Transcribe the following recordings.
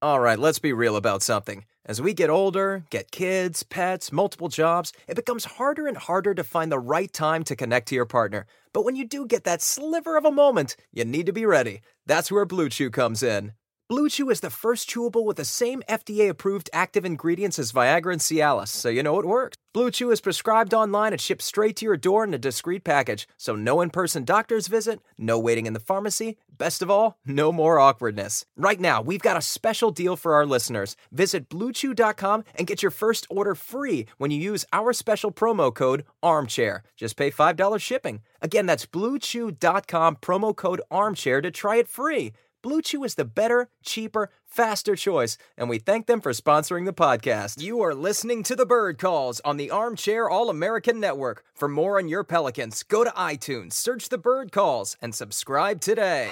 All right, let's be real about something. As we get older, get kids, pets, multiple jobs, it becomes harder and harder to find the right time to connect to your partner. But when you do get that sliver of a moment, you need to be ready. That's where Blue Chew comes in. Blue Chew is the first chewable with the same FDA approved active ingredients as Viagra and Cialis, so you know it works. Blue Chew is prescribed online and shipped straight to your door in a discreet package, so no in person doctor's visit, no waiting in the pharmacy, best of all, no more awkwardness. Right now, we've got a special deal for our listeners. Visit bluechew.com and get your first order free when you use our special promo code ARMCHAIR. Just pay $5 shipping. Again, that's bluechew.com promo code ARMCHAIR to try it free. Blue Chew is the better, cheaper, faster choice, and we thank them for sponsoring the podcast. You are listening to the Bird Calls on the Armchair All American Network. For more on your Pelicans, go to iTunes, search the Bird Calls, and subscribe today.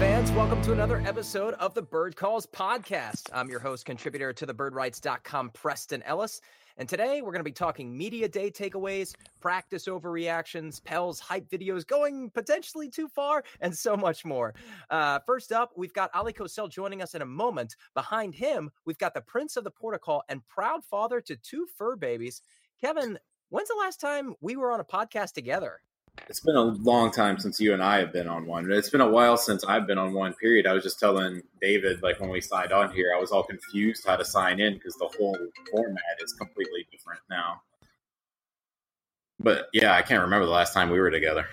Fans? Welcome to another episode of the Bird Calls podcast. I'm your host, contributor to the birdwrites.com, Preston Ellis. And today we're going to be talking media day takeaways, practice overreactions, Pels hype videos going potentially too far, and so much more. Uh, first up, we've got Oleh Kosel joining us in a moment. Behind him, we've got the Prince of the Protocol and proud father to two fur babies. Kevin, when's the last time we were on a podcast together? It's been a long time since you and I have been on one. It's been a while since I've been on one. Period. I was just telling David, like when we signed on here, I was all confused how to sign in because the whole format is completely different now. But yeah, I can't remember the last time we were together.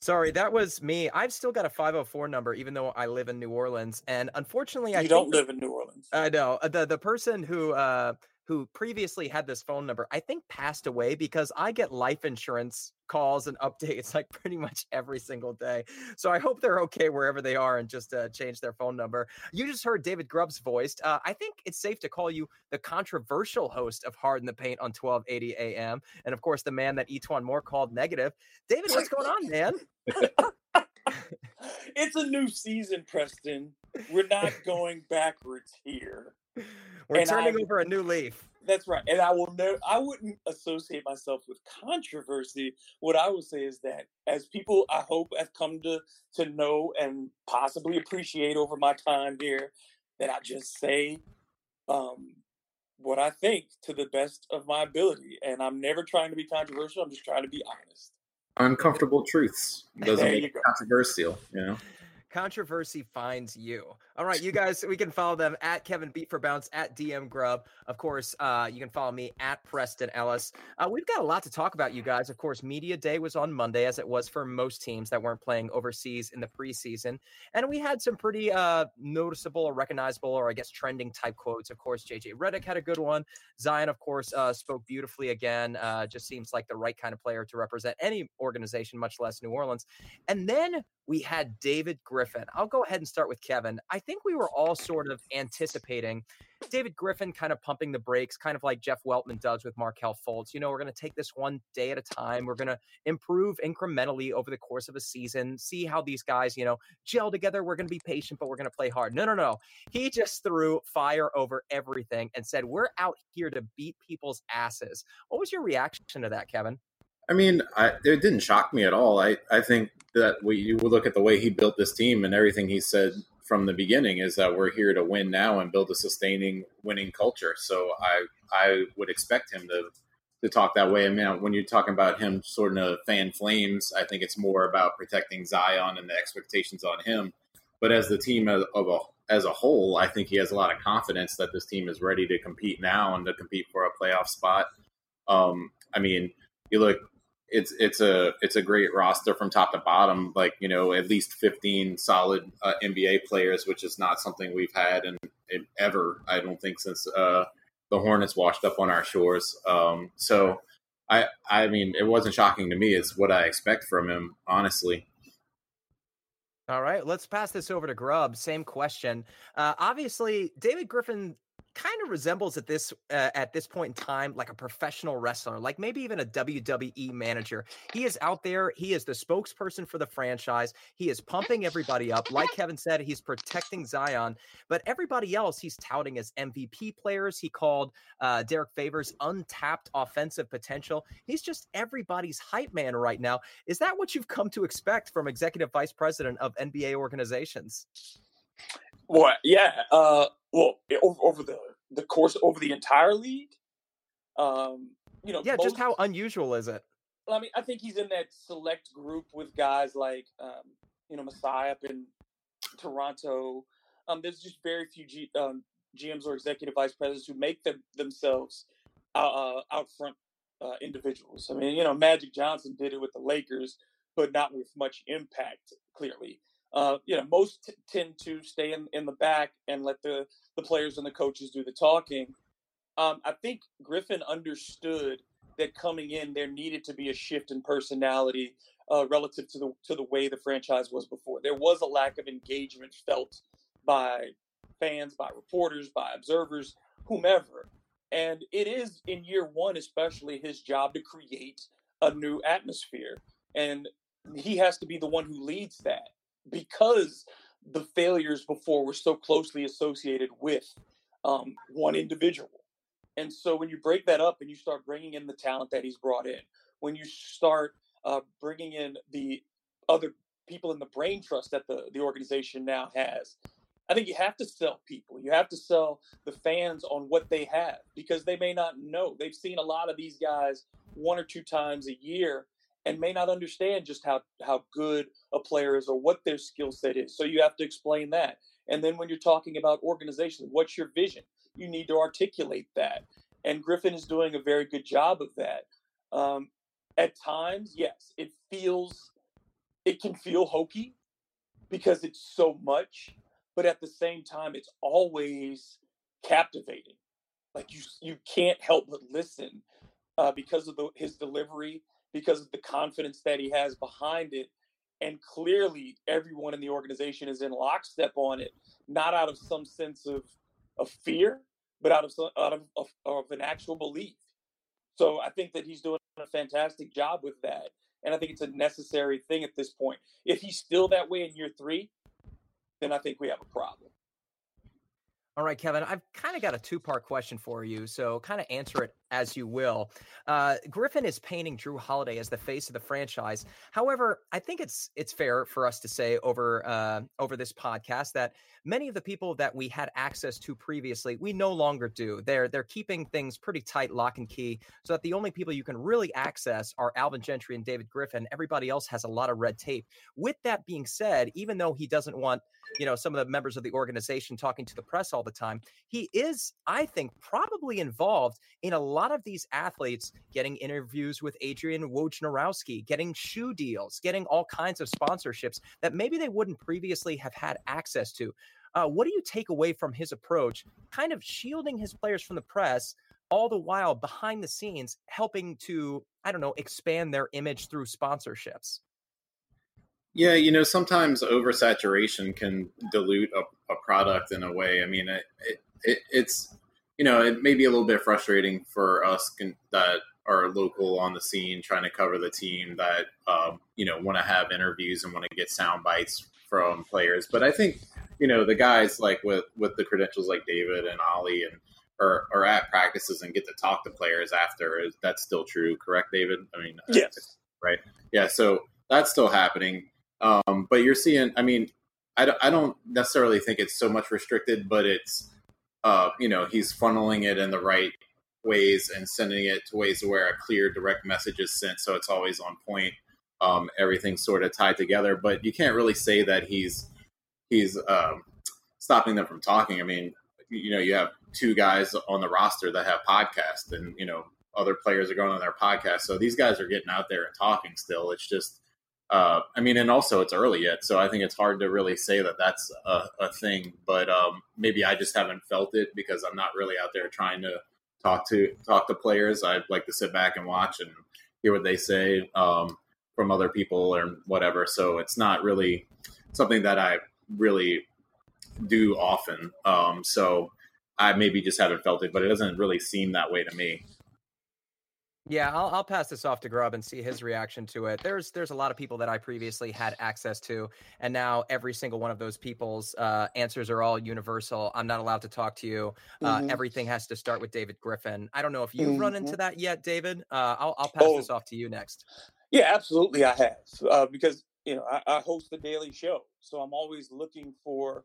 Sorry, that was me. I've still got a 504 number, even though I live in New Orleans. And unfortunately, I You think don't live in New Orleans. I know uh, the the person who uh who previously had this phone number, I think passed away because I get life insurance calls and updates like pretty much every single day. So I hope they're okay wherever they are and just uh, change their phone number. You just heard David Grubb's voiced. Uh, I think it's safe to call you the controversial host of Hard in the Paint on 1280 AM, and of course the man that E'Twaun Moore called negative. David, what's going on, man? it's a new season, Preston. We're not going backwards here. We're And turning I- over a new leaf. That's right. And I will know I wouldn't associate myself with controversy. What I would say is that as people I hope have come to to know and possibly appreciate over my time here, that I just say um what I think to the best of my ability. And I'm never trying to be controversial. I'm just trying to be honest. Uncomfortable truths doesn't make it go. controversial, you know. Controversy finds you. All right, you guys, we can follow them at Kevin Beat for Bounce, at DM Grubb. Of course, uh, you can follow me at Preston Ellis. Uh, we've got a lot to talk about, you guys. Of course, Media Day was on Monday, as it was for most teams that weren't playing overseas in the preseason. And we had some pretty uh, noticeable or recognizable, or I guess trending type quotes. Of course, JJ Redick had a good one. Zion, of course, uh, spoke beautifully again. Uh, just seems like the right kind of player to represent any organization, much less New Orleans. And then we had David Griffin. I'll go ahead and start with Kevin. I think we were all sort of anticipating David Griffin kind of pumping the brakes, kind of like Jeff Weltman does with Markelle Fultz. You know, we're going to take this one day at a time. We're going to improve incrementally over the course of a season, see how these guys, you know, gel together. We're going to be patient, but we're going to play hard. No, no, no. He just threw fire over everything and said, We're out here to beat people's asses. What was your reaction to that, Kevin? I mean, I, it didn't shock me at all. I, I think that we you look at the way he built this team and everything he said from the beginning is that we're here to win now and build a sustaining winning culture. So I I would expect him to to talk that way. I mean, when you're talking about him sort of fan flames, I think it's more about protecting Zion and the expectations on him. But as the team as, of a, as a whole, I think he has a lot of confidence that this team is ready to compete now and to compete for a playoff spot. Um, I mean, you look it's it's a it's a great roster from top to bottom. Like you know, at least fifteen solid uh, NBA players, which is not something we've had in ever. I don't think since uh, the Hornets washed up on our shores. Um, so, I I mean, it wasn't shocking to me. It's what I expect from him, honestly. All right, let's pass this over to Grubb. Same question. Uh, obviously, David Griffin kind of resembles at this uh, at this point in time like a professional wrestler, like maybe even a WWE manager. He is out there. He is the spokesperson for the franchise. He is pumping everybody up. Like Kevin said, he's protecting Zion, but everybody else he's touting as MVP players. He called uh, Derrick Favors untapped offensive potential. He's just everybody's hype man right now. Is that what you've come to expect from executive vice president of NBA organizations? Well, yeah. Uh, well, over, over, the the course over the entire league, um, you know, yeah. Most, just how unusual is it? I mean, I think he's in that select group with guys like, um, you know, Masai up in Toronto. Um, there's just very few G, um, GMs or executive vice presidents who make them themselves uh, uh, out front uh, individuals. I mean, you know, Magic Johnson did it with the Lakers, but not with much impact. Clearly, uh, you know, most t- tend to stay in, in the back and let the, the players and the coaches do the talking. Um, I think Griffin understood that coming in, there needed to be a shift in personality uh, relative to the to the way the franchise was before. There was a lack of engagement felt by fans, by reporters, by observers, whomever. And it is in year one, especially, his job to create a new atmosphere. And he has to be the one who leads that because the failures before were so closely associated with um, one individual. And so when you break that up and you start bringing in the talent that he's brought in, when you start uh, bringing in the other people in the brain trust that the, the organization now has, I think you have to sell people. You have to sell the fans on what they have because they may not know. They've seen a lot of these guys one or two times a year and may not understand just how how good a player is or what their skill set is. So you have to explain that. And then when you're talking about organization, what's your vision? You need to articulate that. And Griffin is doing a very good job of that. Um, at times, yes, it feels it can feel hokey because it's so much, but at the same time, it's always captivating. Like you, you can't help but listen uh, because of the, his delivery because of the confidence that he has behind it. And clearly, everyone in the organization is in lockstep on it, not out of some sense of, of fear, but out of, some, out of, of, of an actual belief. So I think that he's doing a fantastic job with that. And I think it's a necessary thing at this point. If he's still that way in year three, then I think we have a problem. All right, Kevin, I've kind of got a two part question for you. So, kind of answer it as you will. Uh, Griffin is painting Jrue Holiday as the face of the franchise. However, I think it's it's fair for us to say over uh, over this podcast that many of the people that we had access to previously, we no longer do. They're they're keeping things pretty tight, lock and key, so that the only people you can really access are Alvin Gentry and David Griffin. Everybody else has a lot of red tape. With that being said, even though he doesn't want you know some of the members of the organization talking to the press all the time he is i think probably involved in a lot of these athletes getting interviews with adrian wojnarowski getting shoe deals getting all kinds of sponsorships that maybe they wouldn't previously have had access to uh, what do you take away from his approach kind of shielding his players from the press all the while behind the scenes helping to i don't know expand their image through sponsorships yeah, you know, sometimes oversaturation can dilute a, a product in a way. I mean, it, it, it, it's, you know, it may be a little bit frustrating for us can, that are local on the scene trying to cover the team that, um, you know, want to have interviews and want to get sound bites from players. But I think, you know, the guys like with, with the credentials like David and Oleh and, are, are at practices and get to talk to players after. Is that still true? Correct, David? I mean, yes. Right. Yeah. So that's still happening. Um, but you're seeing, I mean, I don't, I don't necessarily think it's so much restricted, but it's, uh, you know, he's funneling it in the right ways and sending it to ways where a clear, direct message is sent. So it's always on point. Um, everything's sort of tied together, but you can't really say that he's, he's, um, stopping them from talking. I mean, you know, you have two guys on the roster that have podcasts and, you know, other players are going on their podcast. So these guys are getting out there and talking still. It's just, uh, I mean, and also it's early yet, so I think it's hard to really say that that's a, a thing. But um, maybe I just haven't felt it because I'm not really out there trying to talk to talk to players. I'd like to sit back and watch and hear what they say um, from other people or whatever. So it's not really something that I really do often. Um, so I maybe just haven't felt it, but it doesn't really seem that way to me. Yeah, I'll, I'll pass this off to Grubb and see his reaction to it. There's there's a lot of people that I previously had access to, and now every single one of those people's uh, answers are all universal. I'm not allowed to talk to you. Uh, mm-hmm. Everything has to start with David Griffin. I don't know if you've mm-hmm. run into that yet, David. Uh, I'll, I'll pass oh, this off to you next. Yeah, absolutely, I have uh, because you know I, I, host the daily show, so I'm always looking for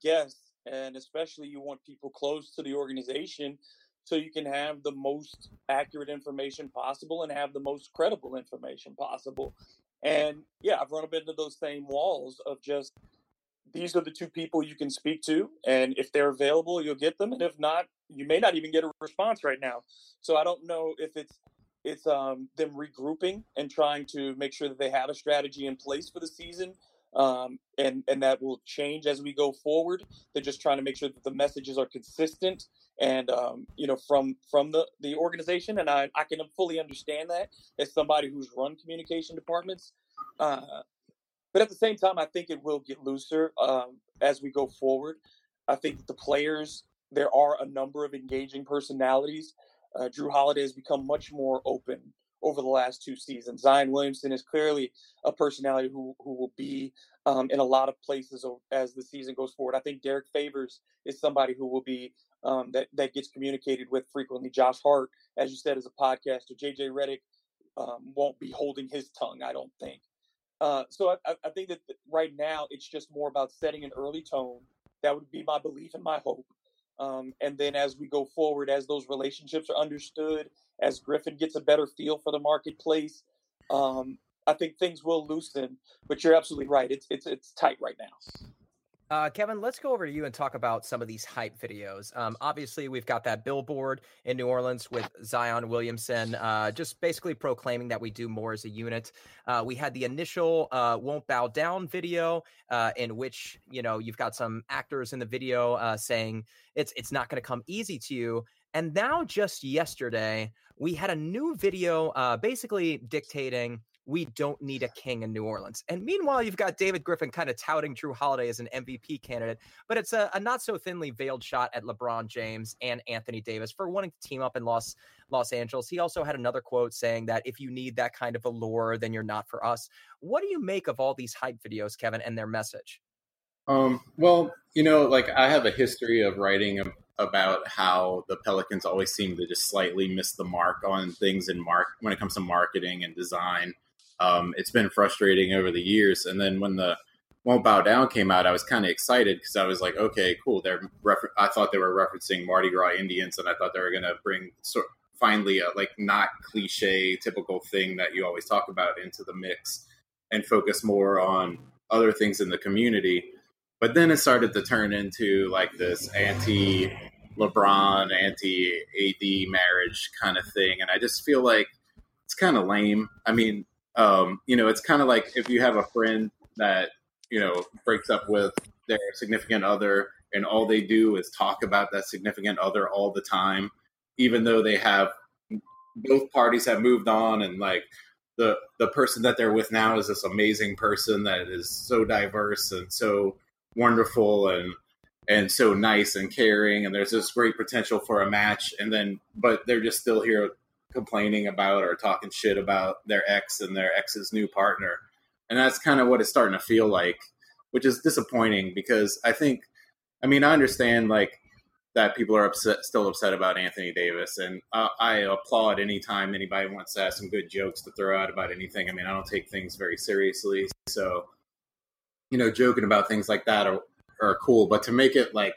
guests, and especially you want people close to the organization so you can have the most accurate information possible and have the most credible information possible. And yeah, I've run up into those same walls of just these are the two people you can speak to, and if they're available, you'll get them, and if not, you may not even get a response right now. So I don't know if it's it's um, them regrouping and trying to make sure that they have a strategy in place for the season um, and and that will change as we go forward. They're just trying to make sure that the messages are consistent and um, you know from from the the organization, and I I can fully understand that as somebody who's run communication departments. Uh, but at the same time, I think it will get looser um, as we go forward. I think the players there are a number of engaging personalities. Uh, Jrue Holiday has become much more open over the last two seasons. Zion Williamson is clearly a personality who who will be um, in a lot of places as the season goes forward. I think Derrick Favors is somebody who will be um, that that gets communicated with frequently. Josh Hart, as you said, is a podcaster. JJ Redick um, won't be holding his tongue, I don't think. Uh, so I, I think that right now it's just more about setting an early tone. That would be my belief and my hope. Um, and then as we go forward, as those relationships are understood, as Griffin gets a better feel for the marketplace, um, I think things will loosen. But you're absolutely right; it's it's it's tight right now. Uh, Kevin, let's go over to you and talk about some of these hype videos. Um, obviously, we've got that billboard in New Orleans with Zion Williamson, uh, just basically proclaiming that we do more as a unit. Uh, we had the initial uh, "Won't Bow Down" video, uh, in which you know you've got some actors in the video uh, saying it's it's not going to come easy to you. And now, just yesterday, we had a new video, basically dictating we don't need a king in New Orleans. And meanwhile, you've got David Griffin kind of touting Jrue Holiday as an MVP candidate, but it's a, a, not so thinly veiled shot at LeBron James and Anthony Davis for wanting to team up in Los Los Angeles. He also had another quote saying that if you need that kind of allure, then you're not for us. What do you make of all these hype videos, Kevin, and their message? Um, well, you know, like I have a history of writing about how the Pelicans always seem to just slightly miss the mark on things in mark when it comes to marketing and design um, it's been frustrating over the years. And then when the won't bow down came out, I was kind of excited because I was like, okay, cool. They're refer- I thought they were referencing Mardi Gras Indians, and I thought they were going to bring sort finally a like not cliche typical thing that you always talk about into the mix and focus more on other things in the community. But then it started to turn into like this anti LeBron, anti AD marriage kind of thing, and I just feel like it's kind of lame. I mean, um, you know, it's kind of like if you have a friend that you know breaks up with their significant other, and all they do is talk about that significant other all the time, even though they have both parties have moved on, and like the the person that they're with now is this amazing person that is so diverse and so wonderful and and so nice and caring and there's this great potential for a match and then but they're just still here complaining about or talking shit about their ex and their ex's new partner. And that's kind of what it's starting to feel like, which is disappointing because I think, I mean, I understand like that people are upset, still upset about Anthony Davis, and uh, I applaud anytime anybody wants to have some good jokes to throw out about anything. I mean, I don't take things very seriously, so you know, joking about things like that are, are cool. But to make it like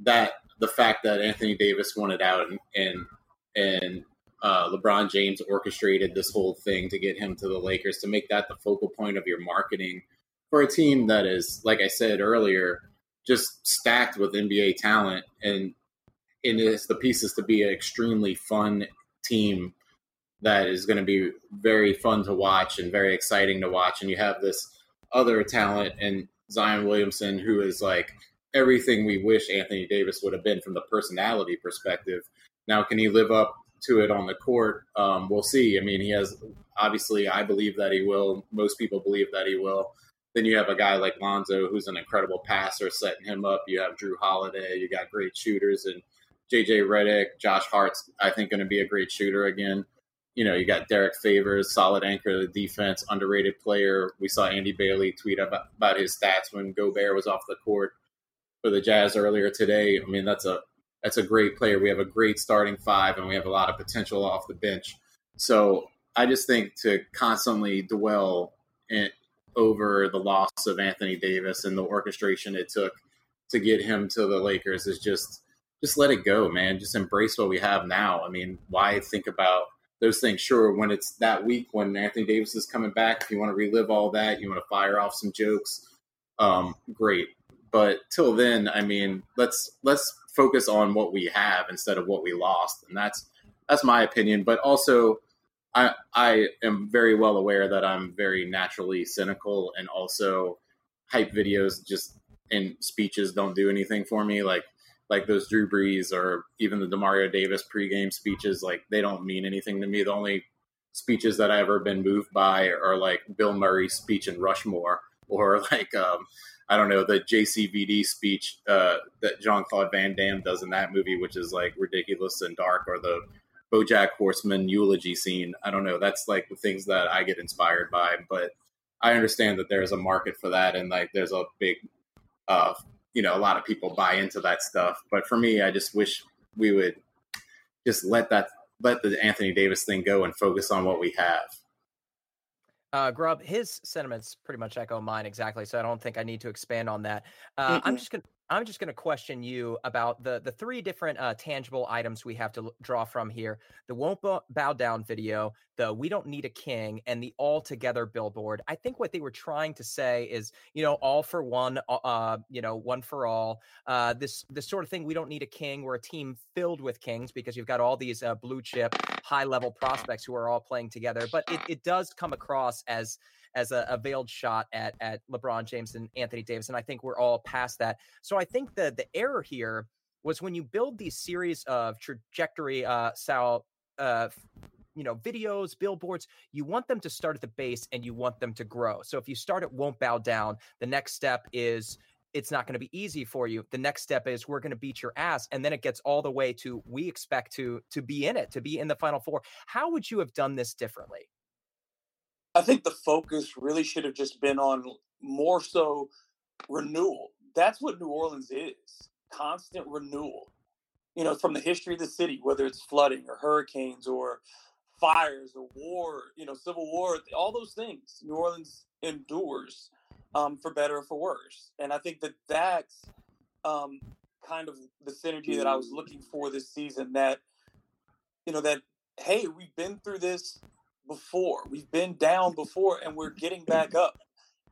that, the fact that Anthony Davis wanted out and and, and uh, LeBron James orchestrated this whole thing to get him to the Lakers to make that the focal point of your marketing for a team that is, like I said earlier, just stacked with NBA talent and and it's the pieces to be an extremely fun team that is going to be very fun to watch and very exciting to watch. And you have this other talent and Zion Williamson, who is like everything we wish Anthony Davis would have been from the personality perspective. Now, can he live up to it on the court. Um, we'll see. I mean, he has obviously, I believe that he will. Most people believe that he will. then you have a guy like Lonzo who's an incredible passer setting him up. You have Jrue Holiday. You got great shooters and JJ Redick, Josh Hart's I think going to be a great shooter again. You know, you got Derrick Favors, solid anchor of the defense, underrated player. We saw Andy Bailey tweet about, about his stats when Gobert was off the court for the Jazz earlier today. I mean, that's a that's a great player. We have a great starting five, and we have a lot of potential off the bench. So I just think to constantly dwell in, over the loss of Anthony Davis and the orchestration it took to get him to the Lakers is just just let it go, man. Just embrace what we have now. I mean, why think about those things? Sure, when it's that week when Anthony Davis is coming back, if you want to relive all that, you want to fire off some jokes, um, great. But till then, I mean, let's let's focus on what we have instead of what we lost, and that's that's my opinion. But also, I I am very well aware that I'm very naturally cynical, and also hype videos just and speeches don't do anything for me. Like like those Drew Brees or even the Demario Davis pregame speeches, like they don't mean anything to me. The only speeches that I've ever been moved by are like Bill Murray's speech in Rushmore or like um, I don't know the JCVD speech uh, that Jean Claude Van Damme does in that movie, which is like ridiculous and dark, or the BoJack Horseman eulogy scene. I don't know. That's like the things that I get inspired by. But I understand that there's a market for that, and like there's a big, uh, you know, a lot of people buy into that stuff. But for me, I just wish we would just let that let the Anthony Davis thing go and focus on what we have. Uh, Grubb, his sentiments pretty much echo mine exactly, so I don't think I need to expand on that. Uh, mm-hmm. I'm just gonna I'm just going to question you about the the three different uh, tangible items we have to l- draw from here: the "Won't Bow Down" video, the "We Don't Need a King," and the "All Together" billboard. I think what they were trying to say is, you know, all for one, uh, uh, you know, one for all. Uh, this this sort of thing. We don't need a king. We're a team filled with kings because you've got all these uh, blue chip, high level prospects who are all playing together. But it, it does come across as as a, a, veiled shot at at LeBron James and Anthony Davis, and I think we're all past that. So I think the the error here was when you build these series of trajectory uh, Sal, uh, you know videos billboards you want them to start at the base and you want them to grow. So if you start at won't bow down. The next step is it's not going to be easy for you. The next step is we're going to beat your ass and then it gets all the way to we expect to to be in it to be in the final four. How would you have done this differently I think the focus really should have just been on more so renewal. That's what New Orleans is constant renewal. You know, from the history of the city, whether it's flooding or hurricanes or fires or war, you know, civil war, all those things, New Orleans endures um, for better or for worse. And I think that that's um, kind of the synergy that I was looking for this season. That, you know, that, hey, we've been through this before. We've been down before and we're getting back up.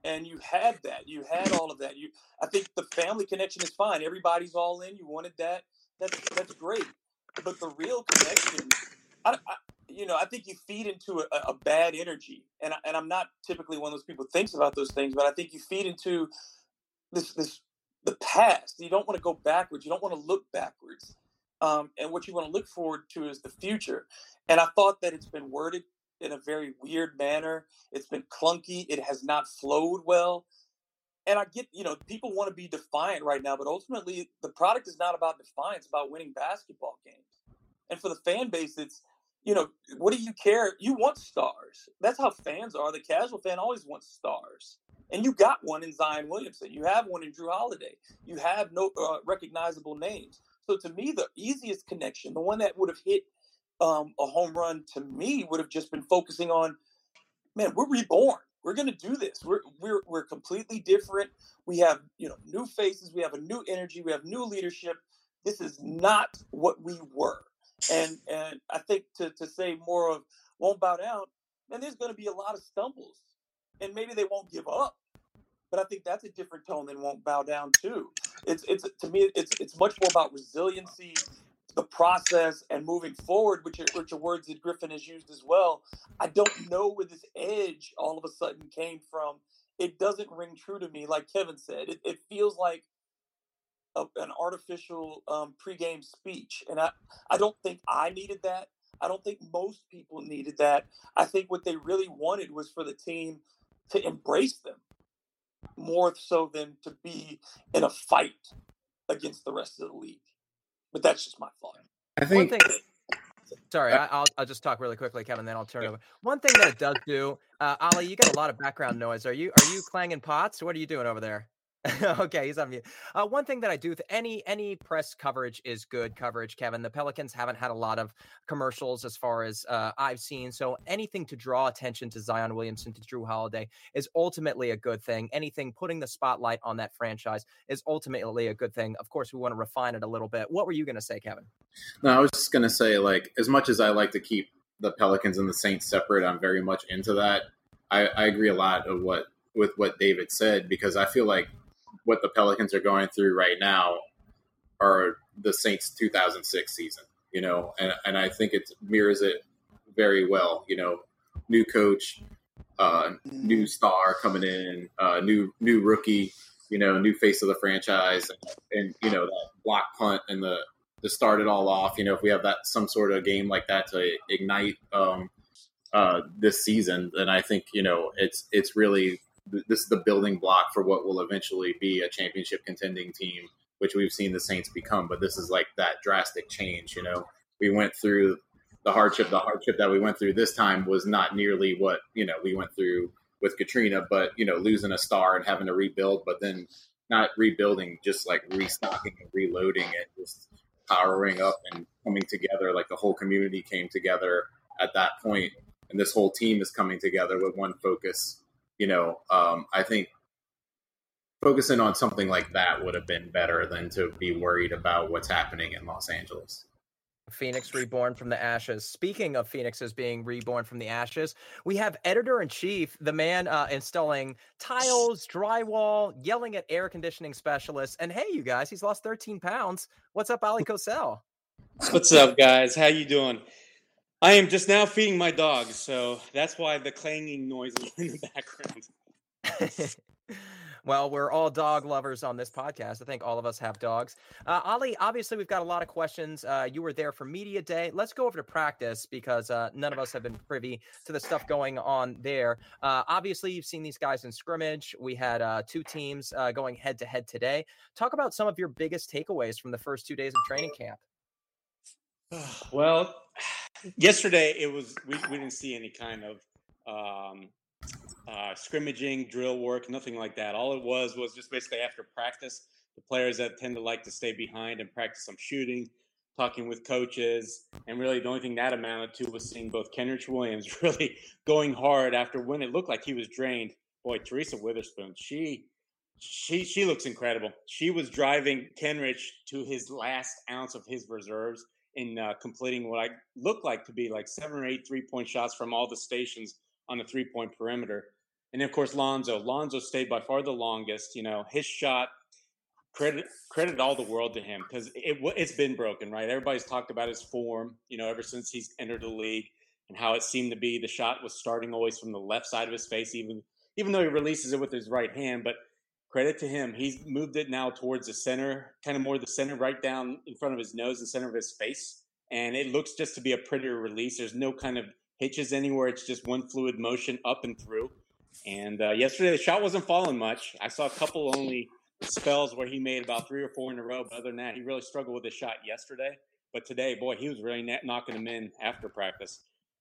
And you had that. You had all of that. You I think the family connection is fine. Everybody's all in. You wanted that. That's that's great. But the real connection I, I you know, I think you feed into a, a bad energy. And I, and I'm not typically one of those people thinks about those things, but I think you feed into this this the past. You don't want to go backwards. You don't want to look backwards. Um, and what you want to look forward to is the future. And I thought that it's been worded in a very weird manner. It's been clunky. It has not flowed well. And I get, you know, people want to be defiant right now, but ultimately the product is not about defiance, it's about winning basketball games. And for the fan base, it's, you know, what do you care? You want stars. That's how fans are. The casual fan always wants stars. And you got one in Zion Williamson. You have one in Jrue Holiday. You have no uh, recognizable names. So to me, the easiest connection, the one that would have hit um, a home run to me would have just been focusing on, man, we're reborn. We're going to do this. We're we're we're completely different. We have you know new faces. We have a new energy. We have new leadership. This is not what we were. And and I think to to say more of won't bow down, then there's going to be a lot of stumbles, and maybe they won't give up. But I think that's a different tone than won't bow down too. It's it's to me it's it's much more about resiliency the process and moving forward, which are, which are words that Griffin has used as well. I don't know where this edge all of a sudden came from. It doesn't ring true to me, like Kevin said. It, it feels like a, an artificial um, pregame speech, and I, I don't think I needed that. I don't think most people needed that. I think what they really wanted was for the team to embrace them, more so than to be in a fight against the rest of the league. But that's just my thought. I think. One thing, sorry, I, will I'll just talk really quickly, Kevin. Then I'll turn it over. One thing that it does do, uh, Oleh, you got a lot of background noise. Are you are you clanging pots? What are you doing over there? okay, he's on mute. Uh, one thing that I do, th- any any press coverage is good coverage. Kevin, the Pelicans haven't had a lot of commercials as far as uh, I've seen, so anything to draw attention to Zion Williamson, to Jrue Holiday, is ultimately a good thing. Anything putting the spotlight on that franchise is ultimately a good thing. Of course, we want to refine it a little bit. What were you going to say, Kevin? No, I was just going to say, like, as much as I like to keep the Pelicans and the Saints separate, I'm very much into that. I, I agree a lot of what with what David said because I feel like what the Pelicans are going through right now are the Saints 2006 season, you know, and, and I think it mirrors it very well, you know, new coach, uh, new star coming in, uh, new, new rookie, you know, new face of the franchise and, and, you know, that block punt and the, to start it all off, you know, if we have that, some sort of game like that to ignite, um, uh, this season, then I think, you know, it's, it's really this is the building block for what will eventually be a championship contending team, which we've seen the Saints become. But this is like that drastic change. You know, we went through the hardship. The hardship that we went through this time was not nearly what you know we went through with Katrina, but you know, losing a star and having to rebuild, but then not rebuilding, just like restocking and reloading and just powering up and coming together. Like the whole community came together at that point, and this whole team is coming together with one focus you know, um, I think focusing on something like that would have been better than to be worried about what's happening in Los Angeles. Phoenix reborn from the ashes. Speaking of Phoenixes being reborn from the ashes, we have editor in chief, the man uh, installing tiles, drywall, yelling at air conditioning specialists, and hey, you guys, he's lost 13 pounds. What's up, Oleh Kosel? What's up, guys? How you doing? I am just now feeding my dog, so that's why the clanging noises in the background. well, we're all dog lovers on this podcast. I think all of us have dogs. Uh, Oleh, obviously, we've got a lot of questions. Uh, you were there for media day. Let's go over to practice because uh, none of us have been privy to the stuff going on there. Uh, obviously, you've seen these guys in scrimmage. We had uh, two teams uh, going head to head today. Talk about some of your biggest takeaways from the first two days of training camp. Well, yesterday it was we, we didn't see any kind of um, uh, scrimmaging, drill work, nothing like that. All it was was just basically after practice, the players that tend to like to stay behind and practice some shooting, talking with coaches, and really the only thing that amounted to was seeing both Kenrich Williams really going hard after when it looked like he was drained. Boy, Teresa Weatherspoon, she she she looks incredible. She was driving Kenrich to his last ounce of his reserves in uh, completing what I look like to be like seven or eight three point shots from all the stations on the three point perimeter. And of course, Lonzo. Lonzo stayed by far the longest. You know, his shot credit credit all the world to him because it it's been broken, right? Everybody's talked about his form, you know, ever since he's entered the league and how it seemed to be the shot was starting always from the left side of his face, even even though he releases it with his right hand. But credit to him. He's moved it now towards the center, kind of more the center, right down in front of his nose and center of his face. And it looks just to be a prettier release. There's no kind of hitches anywhere. It's just one fluid motion up and through. And uh, yesterday, the shot wasn't falling much. I saw a couple only spells where he made about three or four in a row. But other than that, he really struggled with his shot yesterday. But today, boy, he was really knocking them in after practice.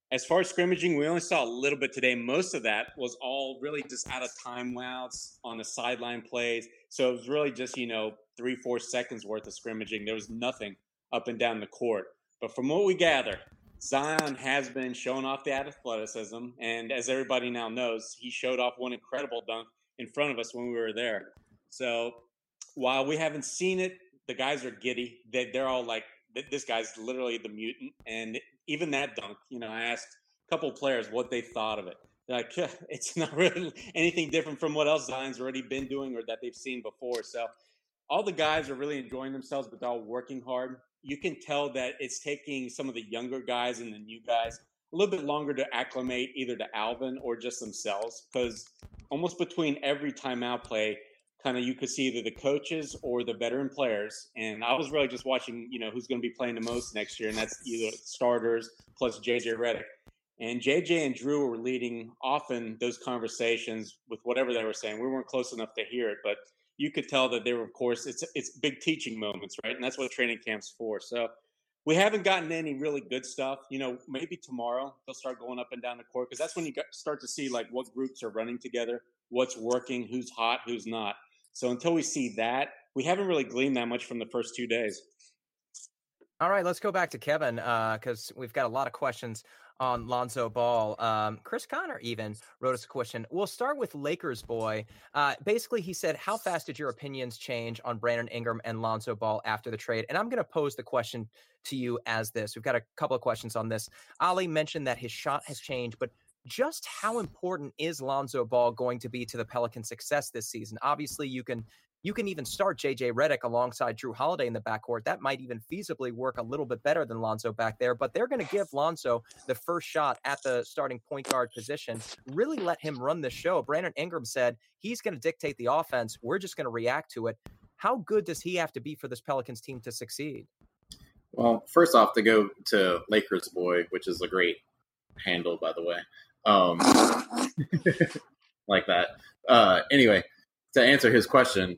As far as scrimmaging, we only saw a little bit today. Most of that was all really just out of timeouts on the sideline plays. So it was really just, you know, three, four seconds worth of scrimmaging. There was nothing up and down the court. But from what we gather, Zion has been showing off the athleticism. And as everybody now knows, he showed off one incredible dunk in front of us when we were there. So while we haven't seen it, the guys are giddy. They, they're all like, this guy's literally the mutant. And even that dunk, you know, I asked a couple players what they thought of it. They're like, it's not really anything different from what else Zion's already been doing or that they've seen before. So all the guys are really enjoying themselves, but they're all working hard. You can tell that it's taking some of the younger guys and the new guys a little bit longer to acclimate either to Alvin or just themselves because almost between every timeout play, kind of you could see either the coaches or the veteran players. And I was really just watching, you know, who's going to be playing the most next year, and that's either starters plus JJ Redick. And JJ and Jrue were leading often those conversations with whatever they were saying. We weren't close enough to hear it, but you could tell that they were, of course, it's it's big teaching moments, right? And that's what training camp's for. So we haven't gotten any really good stuff. You know, maybe tomorrow they'll start going up and down the court because that's when you start to see like what groups are running together, what's working, who's hot, who's not. So until we see that, we haven't really gleaned that much from the first two days. All right, let's go back to Kevin because uh, we've got a lot of questions on Lonzo Ball. Um, Chris Connor even wrote us a question. We'll start with Lakers boy. Uh, basically, he said, "How fast did your opinions change on Brandon Ingram and Lonzo Ball after the trade?" And I'm going to pose the question to you as this. We've got a couple of questions on this. Oleh mentioned that his shot has changed, but just how important is Lonzo Ball going to be to the Pelicans' success this season? Obviously, you can you can even start JJ Redick alongside Jrue Holiday in the backcourt. That might even feasibly work a little bit better than Lonzo back there, but they're going to give Lonzo the first shot at the starting point guard position, really let him run the show. Brandon Ingram said he's going to dictate the offense. We're just going to react to it. How good does he have to be for this Pelicans team to succeed? Well, first off, to go to Lakers boy, which is a great handle, by the way. Um, like that. Uh, anyway, to answer his question,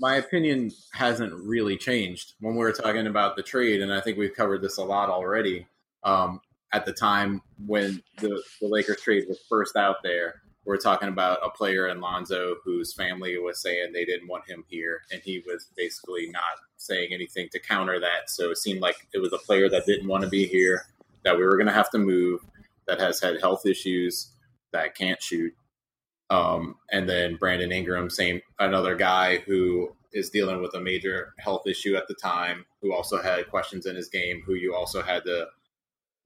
my opinion hasn't really changed when we were talking about the trade, and I think we've covered this a lot already. Um, at the time when the, the Lakers trade was first out there, we are talking about a player in Lonzo whose family was saying they didn't want him here, and he was basically not saying anything to counter that. So it seemed like it was a player that didn't want to be here, that we were going to have to move, that has had health issues, that can't shoot. Um, and then Brandon Ingram, same another guy who is dealing with a major health issue at the time, who also had questions in his game, who you also had to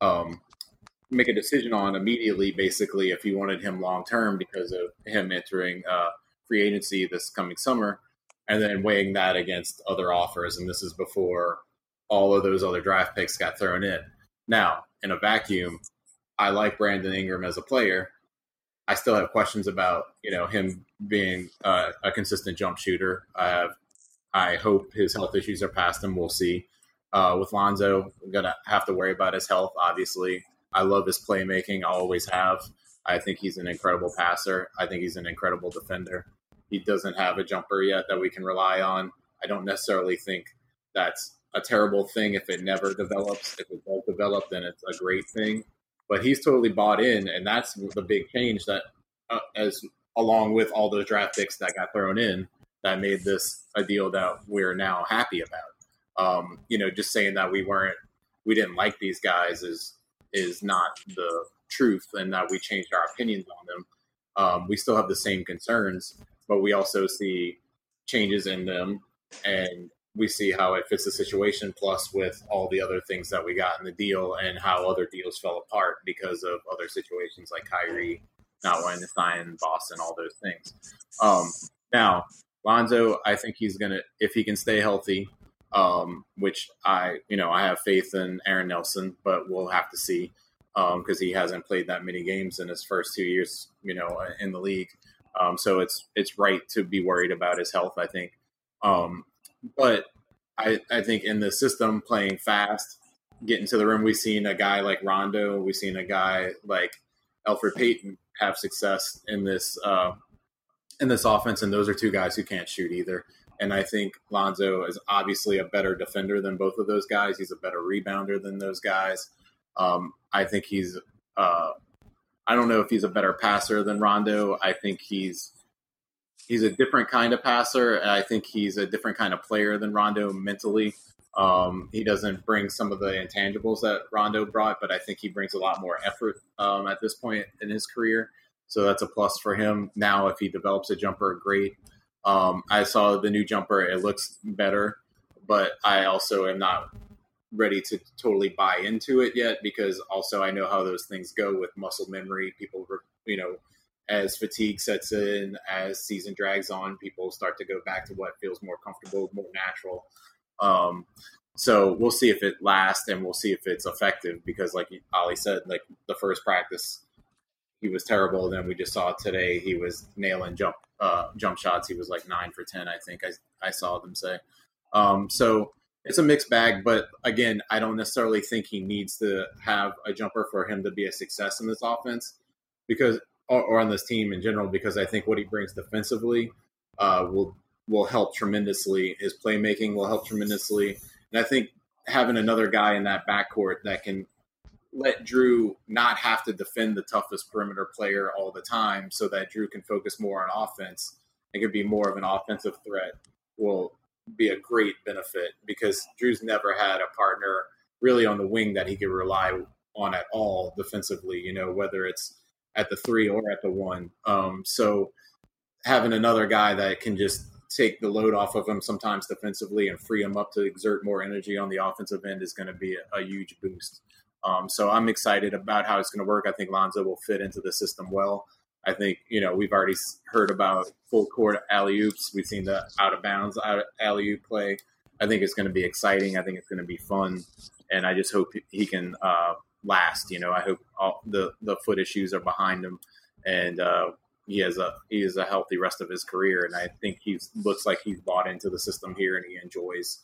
um, make a decision on immediately, basically, if you wanted him long term because of him entering uh, free agency this coming summer, and then weighing that against other offers. And this is before all of those other draft picks got thrown in. Now, in a vacuum, I like Brandon Ingram as a player. I still have questions about you know him being uh, a consistent jump shooter. I have, I hope his health issues are past him. We'll see. Uh, with Lonzo, I'm gonna have to worry about his health. Obviously, I love his playmaking. I always have. I think he's an incredible passer. I think he's an incredible defender. He doesn't have a jumper yet that we can rely on. I don't necessarily think that's a terrible thing if it never develops. If it does develop, then it's a great thing but he's totally bought in, and that's the big change that, uh, as along with all those draft picks that got thrown in, that made this a deal that we're now happy about. Um, you know, just saying that we weren't, we didn't like these guys is is not the truth, and that we changed our opinions on them. Um, we still have the same concerns, but we also see changes in them, and we see how it fits the situation, plus with all the other things that we got in the deal and how other deals fell apart because of other situations like Kyrie not wanting to sign Boston, all those things. Um, now, Lonzo, I think he's gonna if he can stay healthy, um, which I you know I have faith in Aaron Nelson, but we'll have to see because um, he hasn't played that many games in his first two years, you know, in the league. Um, so it's it's right to be worried about his health. I think. Um, but I, I think in the system playing fast, getting to the rim, we've seen a guy like Rondo, we've seen a guy like Elfrid Payton have success in this uh, in this offense, and those are two guys who can't shoot either. And I think Lonzo is obviously a better defender than both of those guys. He's a better rebounder than those guys. Um, I think he's. Uh, I don't know if he's a better passer than Rondo. I think he's he's a different kind of passer. And I think he's a different kind of player than Rondo mentally. Um, he doesn't bring some of the intangibles that Rondo brought, but I think he brings a lot more effort um, at this point in his career. So that's a plus for him. Now, if he develops a jumper, great. Um, I saw the new jumper; it looks better, but I also am not ready to totally buy into it yet because also I know how those things go with muscle memory. People, you know, as fatigue sets in, as season drags on, people start to go back to what feels more comfortable, more natural. Um, so we'll see if it lasts and we'll see if it's effective because, like Oleh said, like the first practice, he was terrible. Then we just saw today he was nailing jump uh, jump shots. He was like nine for ten, I think. I I saw them say. Um, so it's a mixed bag. But again, I don't necessarily think he needs to have a jumper for him to be a success in this offense because or, or on this team in general. Because I think what he brings defensively uh, will will help tremendously. His playmaking will help tremendously, and I think having another guy in that backcourt that can let Jrue not have to defend the toughest perimeter player all the time so that Jrue can focus more on offense and could be more of an offensive threat will be a great benefit because Jrue's never had a partner really on the wing that he could rely on at all defensively, you know, whether it's at the three or at the one. Um, so having another guy that can just take the load off of him sometimes defensively and free him up to exert more energy on the offensive end is going to be a, a huge boost. Um, so I'm excited about how it's going to work. I think Lonzo will fit into the system well. I think you know we've already heard about full court alley oops. We've seen the out of bounds alley oop play. I think it's going to be exciting. I think it's going to be fun, and I just hope he can uh, last. You know, I hope all the the foot issues are behind him, and uh, he has a he has a healthy rest of his career. And I think he looks like he's bought into the system here, and he enjoys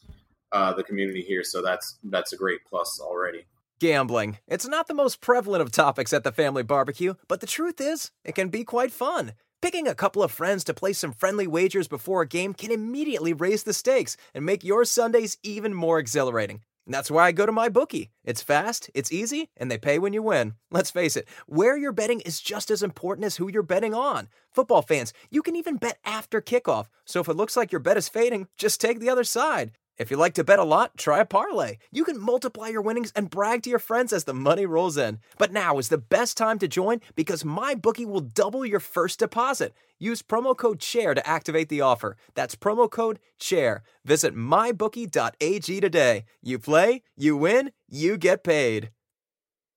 uh, the community here. So that's that's a great plus already. Gambling. It's not the most prevalent of topics at the family barbecue, but the truth is, it can be quite fun. Picking a couple of friends to play some friendly wagers before a game can immediately raise the stakes and make your Sundays even more exhilarating. And that's why I go to my bookie. It's fast, it's easy, and they pay when you win. Let's face it, where you're betting is just as important as who you're betting on. Football fans, you can even bet after kickoff. So if it looks like your bet is fading, just take the other side. If you like to bet a lot, try a parlay. You can multiply your winnings and brag to your friends as the money rolls in. But now is the best time to join because MyBookie will double your first deposit. Use promo code CHAIR to activate the offer. That's promo code CHAIR. Visit mybookie.ag today. You play, you win, you get paid.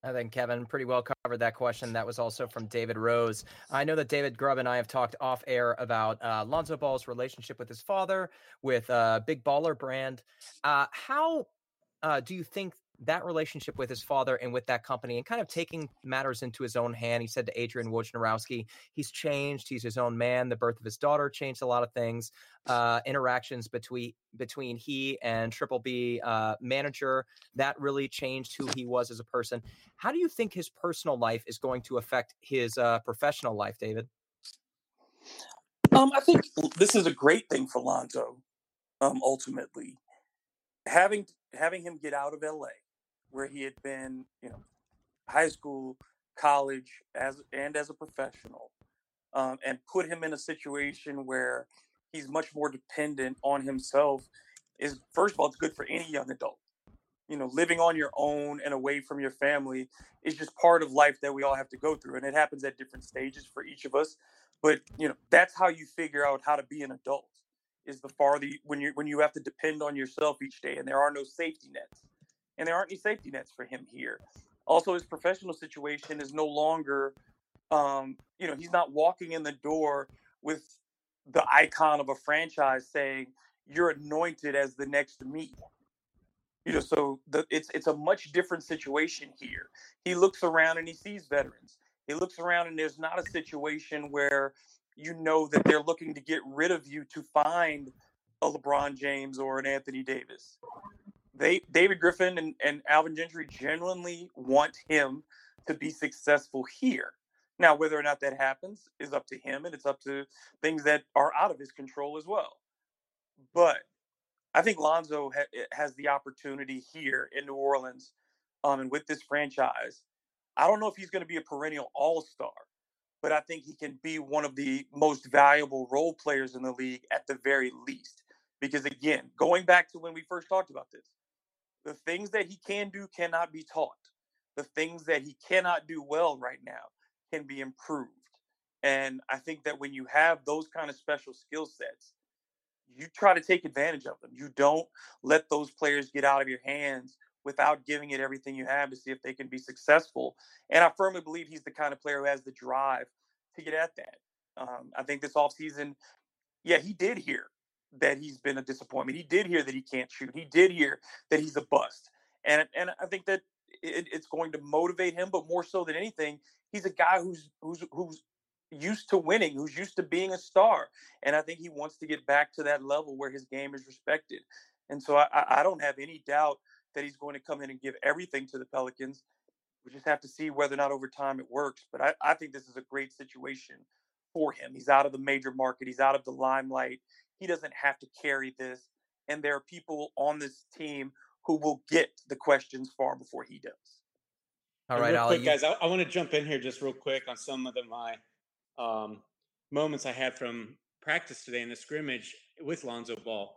I think Kevin pretty well covered that question. That was also from David Rose. I know that David Grubb and I have talked off air about uh, Lonzo Ball's relationship with his father, with uh, Big Baller Brand. Uh, how uh, do you think that relationship with his father and with that company and kind of taking matters into his own hand. He said to Adrian Wojnarowski, he's changed. He's his own man. The birth of his daughter changed a lot of things. Uh, interactions between between he and Triple B uh, manager that really changed who he was as a person. How do you think his personal life is going to affect his uh, professional life, David? Um, I think this is a great thing for Lonzo. Um, ultimately, having having him get out of LA where he had been, you know, high school, college, as and as a professional, um, and put him in a situation where he's much more dependent on himself. Is first of all, it's good for any young adult. You know, living on your own and away from your family is just part of life that we all have to go through, and it happens at different stages for each of us. But you know, that's how you figure out how to be an adult. Is the farther you, when you when you have to depend on yourself each day, and there are no safety nets and there aren't any safety nets for him here. Also, his professional situation is no longer, um, you know, he's not walking in the door with the icon of a franchise saying, "You're anointed as the next me." You know, so the, it's it's a much different situation here. He looks around and he sees veterans. He looks around and there's not a situation where you know that they're looking to get rid of you to find a LeBron James or an Anthony Davis they David Griffin and, and Alvin Gentry genuinely want him to be successful here. Now, whether or not that happens is up to him, and it's up to things that are out of his control as well. But I think Lonzo ha- eh, has the opportunity here in New Orleans, um, and with this franchise. I don't know if he's going to be a perennial All Star, but I think he can be one of the most valuable role players in the league at the very least. Because again, going back to when we first talked about this, the things that he can do cannot be taught. The things that he cannot do well right now can be improved. And I think that when you have those kind of special skill sets, you try to take advantage of them. You don't let those players get out of your hands without giving it everything you have to see if they can be successful. And I firmly believe he's the kind of player who has the drive to get at that. Um, I think this offseason, yeah, he did hear that he's been a disappointment. He did hear that he can't shoot. He did hear that he's a bust. And and I think that it, it's going to motivate him, but more so than anything, he's a guy who's who's who's used to winning, who's used to being a star. And I think he wants to get back to that level where his game is respected. And so I, I don't have any doubt that he's going to come in and give everything to the Pelicans. We just have to see whether or not over time it works. But I, I think this is a great situation for him. He's out of the major market, he's out of the limelight. He doesn't have to carry this. And there are people on this team who will get the questions far before he does. All right, real quick, guys, I, I, want to jump in here just real quick on some of the, my um, moments I had from practice today in the scrimmage with Lonzo Ball.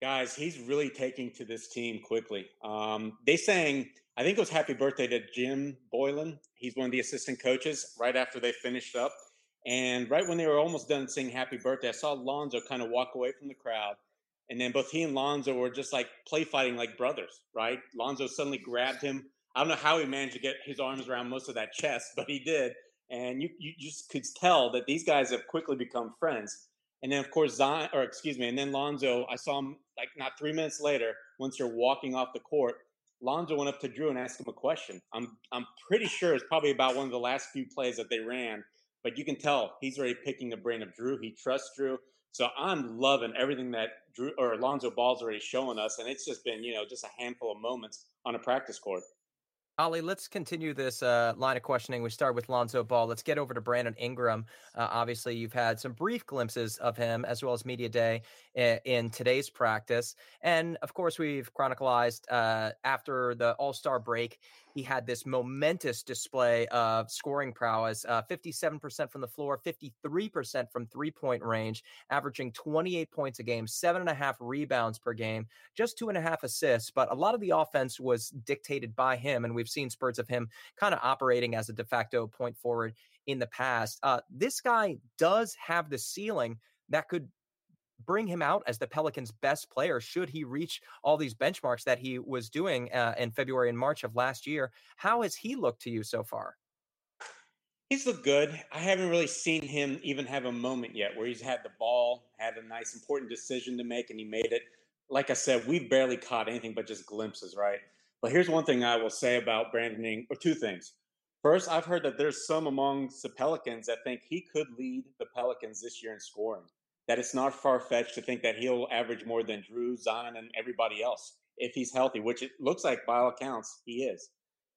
Guys, he's really taking to this team quickly. Um, they sang, I think it was happy birthday to Jim Boylan. He's one of the assistant coaches right after they finished up. And right when they were almost done singing happy birthday, I saw Lonzo kind of walk away from the crowd. And then both he and Lonzo were just like play fighting like brothers, right? Lonzo suddenly grabbed him I don't know how he managed to get his arms around most of that chest, but he did. And you, you just could tell that these guys have quickly become friends. And then, of course, Zion, or excuse me, and then Lonzo, I saw him like not three minutes later, once they're walking off the court, Lonzo went up to Jrue and asked him a question. I'm, I'm pretty sure it's probably about one of the last few plays that they ran, but you can tell he's already picking the brain of Jrue. He trusts Jrue. So I'm loving everything that Jrue or Alonzo Ball's already showing us. And it's just been, you know, just a handful of moments on a practice court. Oleh, let's continue this uh, line of questioning. We start with Lonzo Ball. Let's get over to Brandon Ingram. Uh, obviously, you've had some brief glimpses of him as well as media day in, in today's practice, and of course, we've chronicled uh, after the All Star break he had this momentous display of scoring prowess uh, 57% from the floor, 53% from three point range, averaging 28 points a game, seven and a half rebounds per game, just two and a half assists. But a lot of the offense was dictated by him. And we've seen spurts of him kind of operating as a de facto point forward in the past. Uh, this guy does have the ceiling that could bring him out as the Pelicans' best player should he reach all these benchmarks that he was doing uh, in February and March of last year. How has he looked to you so far? He's looked good. I haven't really seen him even have a moment yet where he's had the ball, had a nice important decision to make, and he made it. Like I said, we've barely caught anything but just glimpses, right? But here's one thing I will say about Brandon, or two things. First, I've heard that there's some among the Pelicans that think he could lead the Pelicans this year in scoring that it's not far fetched to think that he'll average more than Jrue, Zion, and everybody else if he's healthy, which it looks like by all accounts he is.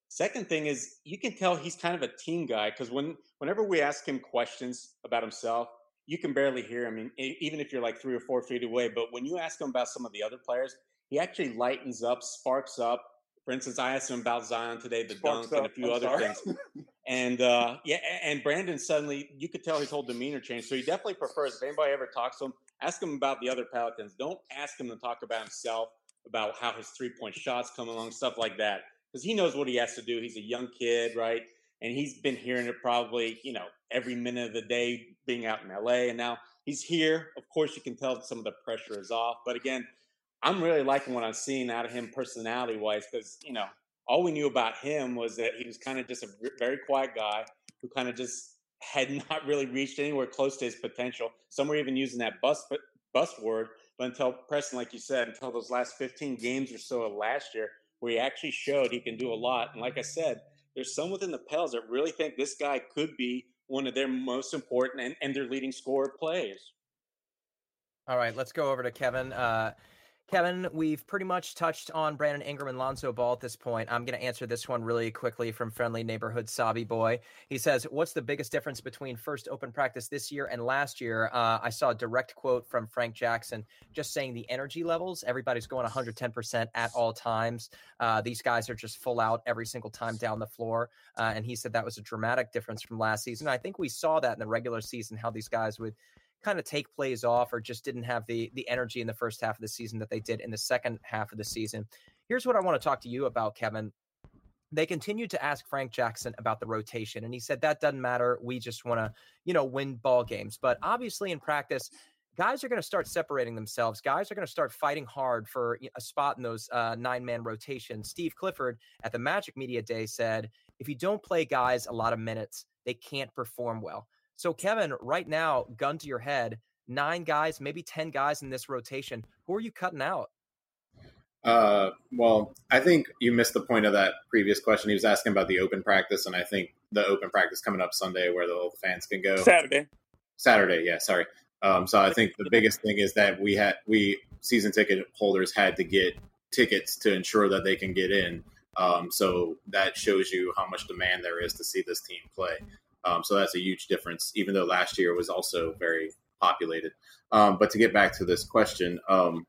Second thing is you can tell he's kind of a team guy because when whenever we ask him questions about himself, you can barely hear him, even if you're like three or four feet away. But when you ask him about some of the other players, he actually lightens up, sparks up. For instance, I asked him about Zion today, the sparks dunk, up. and a few I'm other sorry. things. And uh, yeah, and Brandon suddenly, you could tell his whole demeanor changed. So he definitely prefers. If anybody ever talks to him, ask him about the other Pelicans. Don't ask him to talk about himself, about how his three point shots come along, stuff like that, because he knows what he has to do. He's a young kid, right? And he's been hearing it probably, you know, every minute of the day, being out in LA, and now he's here. Of course, you can tell some of the pressure is off. But again, I'm really liking what I'm seeing out of him personality wise, because you know all we knew about him was that he was kind of just a very quiet guy who kind of just had not really reached anywhere close to his potential. Some were even using that bust bust word, but until Preston, like you said, until those last 15 games or so of last year, where he actually showed he can do a lot. And like I said, there's some within the Pels that really think this guy could be one of their most important and, and their leading scorer plays. All right, let's go over to Kevin. Uh, Kevin, we've pretty much touched on Brandon Ingram and Lonzo Ball at this point. I'm going to answer this one really quickly from friendly neighborhood Sabi Boy. He says, What's the biggest difference between first open practice this year and last year? Uh, I saw a direct quote from Frank Jackson just saying the energy levels, everybody's going 110% at all times. Uh, these guys are just full out every single time down the floor. Uh, and he said that was a dramatic difference from last season. I think we saw that in the regular season, how these guys would kind of take plays off or just didn't have the the energy in the first half of the season that they did in the second half of the season. Here's what I want to talk to you about, Kevin. They continued to ask Frank Jackson about the rotation, and he said that doesn't matter. We just want to, you know, win ball games. But obviously, in practice, guys are going to start separating themselves. Guys are going to start fighting hard for a spot in those uh, nine man rotations. Steve Clifford at the Magic Media Day said, if you don't play guys a lot of minutes, they can't perform well. So, Kevin, right now, gun to your head, nine guys, maybe 10 guys in this rotation. Who are you cutting out? Uh, well, I think you missed the point of that previous question. He was asking about the open practice, and I think the open practice coming up Sunday where the fans can go. Saturday. Saturday, yeah, sorry. Um, so I think the biggest thing is that we had we season ticket holders had to get tickets to ensure that they can get in. Um, so that shows you how much demand there is to see this team play. Um, so that's a huge difference, even though last year was also very populated. Um, but to get back to this question, um,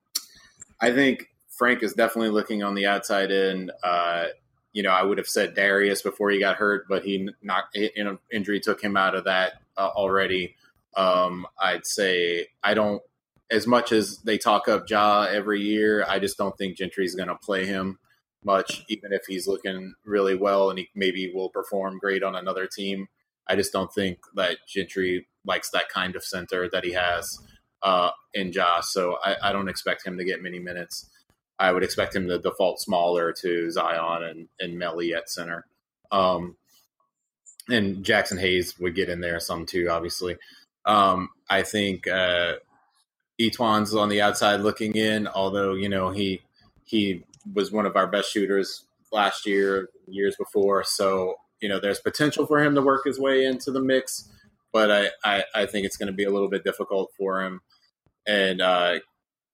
I think Frank is definitely looking on the outside in. Uh, you know, I would have said Darius before he got hurt, but he knocked in an injury took him out of that uh, already. Um, I'd say I don't as much as they talk up Ja every year. I just don't think Gentry's going to play him much, even if he's looking really well and he maybe will perform great on another team. I just don't think that Gentry likes that kind of center that he has uh, in Josh. So I, I, don't expect him to get many minutes. I would expect him to default smaller to Zion and, and Melli at center. Um, and Jaxson Hayes would get in there some too, obviously. Um, I think uh, E'Twaun's on the outside looking in, although, you know, he he was one of our best shooters last year, years before. So, you know, there's potential for him to work his way into the mix, but I, I, I think it's going to be a little bit difficult for him. And uh,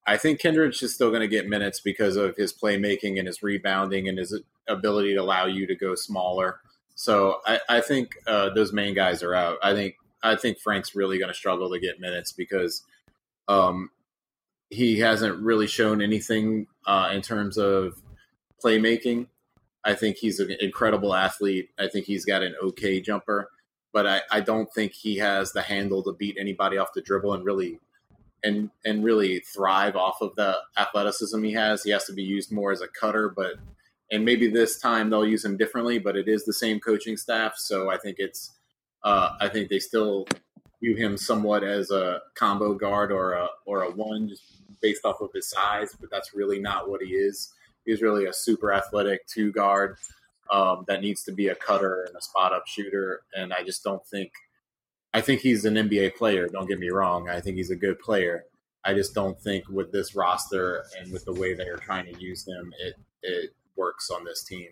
I think Kenrich is still going to get minutes because of his playmaking and his rebounding and his ability to allow you to go smaller. So I, I think uh, those main guys are out. I think I think Frank's really going to struggle to get minutes because um, he hasn't really shown anything uh, in terms of playmaking. I think he's an incredible athlete. I think he's got an okay jumper, but I, I don't think he has the handle to beat anybody off the dribble and really and and really thrive off of the athleticism he has. He has to be used more as a cutter, but and maybe this time they'll use him differently. But it is the same coaching staff, so I think it's uh, I think they still view him somewhat as a combo guard or a or a one, just based off of his size, but that's really not what he is. He's really a super athletic two guard um, that needs to be a cutter and a spot up shooter. And I just don't think, I think he's an NBA player. Don't get me wrong. I think he's a good player. I just don't think with this roster and with the way they are trying to use them, it it works on this team.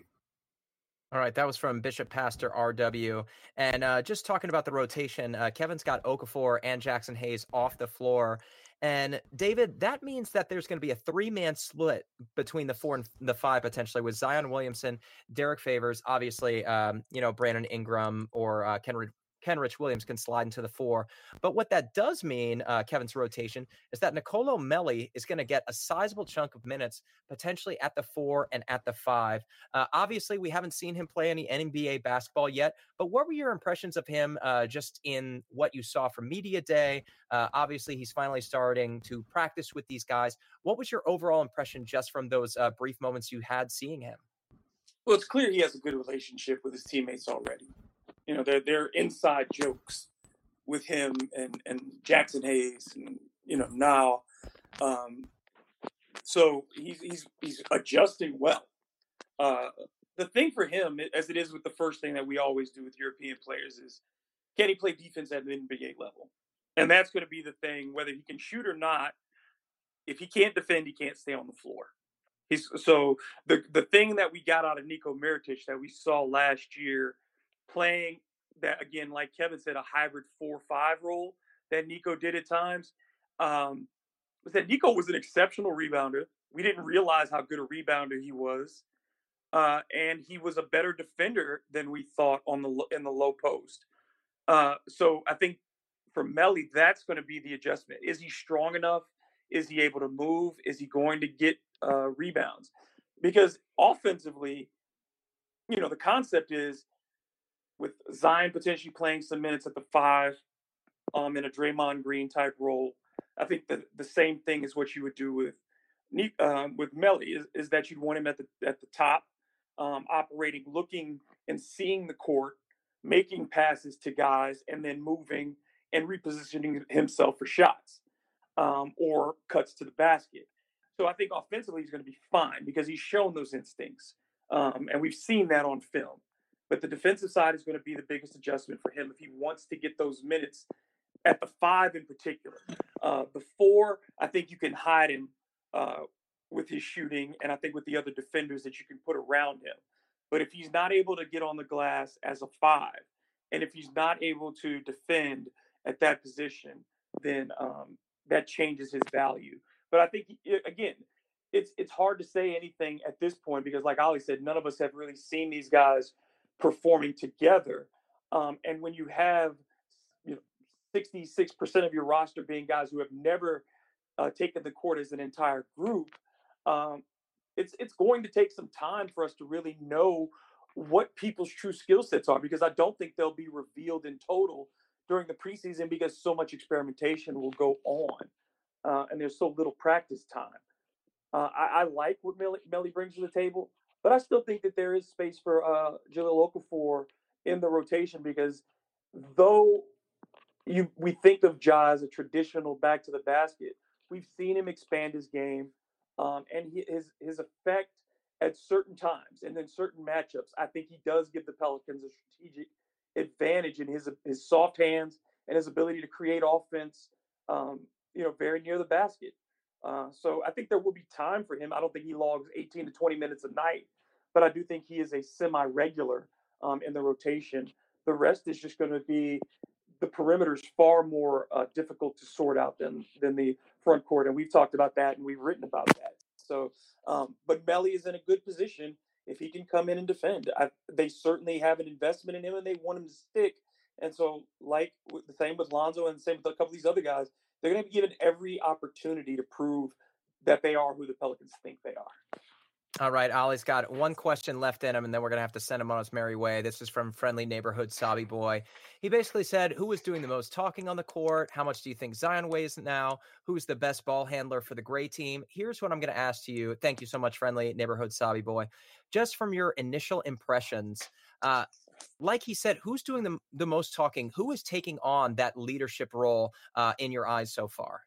All right, that was from Bishop Pastor RW. And uh, just talking about the rotation, uh, Kevin's got Okafor and Jaxson Hayes off the floor. And David, that means that there's going to be a three man split between the four and the five potentially with Zion Williamson, Derrick Favors, obviously, um, you know, Brandon Ingram or uh, Kenrich Kenrich Williams can slide into the four. But what that does mean, uh, Kevin's rotation, is that Nicolo Melli is going to get a sizable chunk of minutes, potentially at the four and at the five. Uh, obviously, we haven't seen him play any NBA basketball yet, but what were your impressions of him uh, just in what you saw from Media Day? Uh, obviously, he's finally starting to practice with these guys. What was your overall impression just from those uh, brief moments you had seeing him? Well, it's clear he has a good relationship with his teammates already you know, they're they're inside jokes with him and and Jaxson Hayes and you know now. Um, so he's he's he's adjusting well. Uh, the thing for him, as it is with the first thing that we always do with European players, is can he play defense at an NBA level? And that's going to be the thing, whether he can shoot or not. If he can't defend, he can't stay on the floor. He's so the the thing that we got out of Nico Mirotic that we saw last year playing that again, like Kevin said, a hybrid four-five role that Nico did at times. Um, was that Nico was an exceptional rebounder. We didn't realize how good a rebounder he was, uh, and he was a better defender than we thought on the in the low post. Uh, so I think for Melli, that's going to be the adjustment. Is he strong enough? Is he able to move? Is he going to get uh, rebounds? Because offensively, you know, the concept is with Zion potentially playing some minutes at the five, um, in a Draymond Green type role. I think that the same thing is what you would do with um, with Melli is, is that you'd want him at the at the top, um, operating, looking and seeing the court, making passes to guys, and then moving and repositioning himself for shots um, or cuts to the basket. So I think offensively he's going to be fine because he's shown those instincts, um, and we've seen that on film. But the defensive side is going to be the biggest adjustment for him if he wants to get those minutes at the five in particular. Uh, the four, I think you can hide him uh, with his shooting, and I think with the other defenders that you can put around him. But if he's not able to get on the glass as a five, and if he's not able to defend at that position, then um, that changes his value. But I think again, it's it's hard to say anything at this point because, like Oleh said, none of us have really seen these guys performing together. Um, and when you have you know 66% of your roster being guys who have never uh, taken the court as an entire group, um, it's it's going to take some time for us to really know what people's true skill sets are because I don't think they'll be revealed in total during the preseason because so much experimentation will go on uh, and there's so little practice time. Uh, I, I, like what Melly, Melli, brings to the table, but I still think that there is space for uh, Jahlil Okafor in the rotation because though you we think of Ja as a traditional back to the basket, we've seen him expand his game, um, and he, his his effect at certain times and in certain matchups, I think he does give the Pelicans a strategic advantage in his his soft hands and his ability to create offense. Um, you know, very near the basket. Uh, so I think there will be time for him. I don't think he logs 18 to 20 minutes a night, but I do think he is a semi-regular um, in the rotation. The rest is just going to be the perimeters far more uh, difficult to sort out than than the front court, and we've talked about that and we've written about that. So, um, but Melli is in a good position if he can come in and defend. I, they certainly have an investment in him and they want him to stick. And so, like the same with Lonzo and the same with a couple of these other guys, they're going to be given every opportunity to prove that they are who the Pelicans think they are. All right, Oleh's got one question left in him, and then we're going to have to send him on his merry way. This is from friendly neighborhood Sobby Boy. He basically said, Who is doing the most talking on the court? How much do you think Zion weighs now? Who's the best ball handler for the gray team? Here's what I'm going to ask to you. Thank you so much, friendly neighborhood Sobby Boy. Just from your initial impressions, uh, like he said, who's doing the, the most talking? Who is taking on that leadership role uh, in your eyes so far?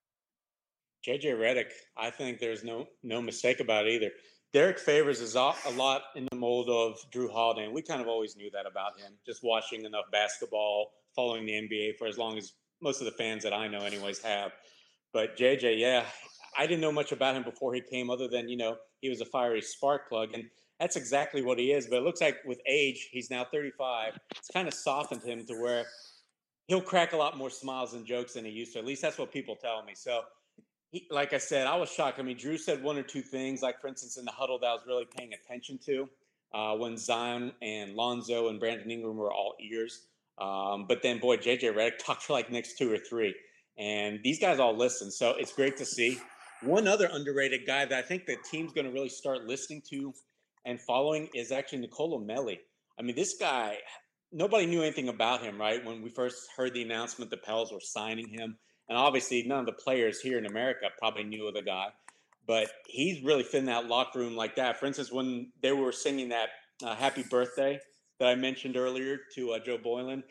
JJ Redick, I think there's no no mistake about it either. Derrick Favors is a lot in the mold of Jrue Holiday, and we kind of always knew that about him. Just watching enough basketball, following the NBA for as long as most of the fans that I know, anyways, have. But JJ, yeah, I didn't know much about him before he came, other than you know he was a fiery spark plug, and that's exactly what he is. But it looks like with age, he's now 35. It's kind of softened him to where he'll crack a lot more smiles and jokes than he used to. At least that's what people tell me. So he, like I said, I was shocked. I mean, Jrue said one or two things, like for instance, in the huddle that I was really paying attention to uh, when Zion and Lonzo and Brandon Ingram were all ears. Um, but then, boy, JJ Redick talked for like next two or three, and these guys all listen. So it's great to see. One other underrated guy that I think the team's going to really start listening to and following is actually Nicolo Melli. I mean, this guy, nobody knew anything about him, right? When we first heard the announcement the Pels were signing him and obviously, none of the players here in America probably knew of the guy, but he's really fit in that locker room like that. For instance, when they were singing that uh, "Happy Birthday" that I mentioned earlier to uh, Joe Boylan,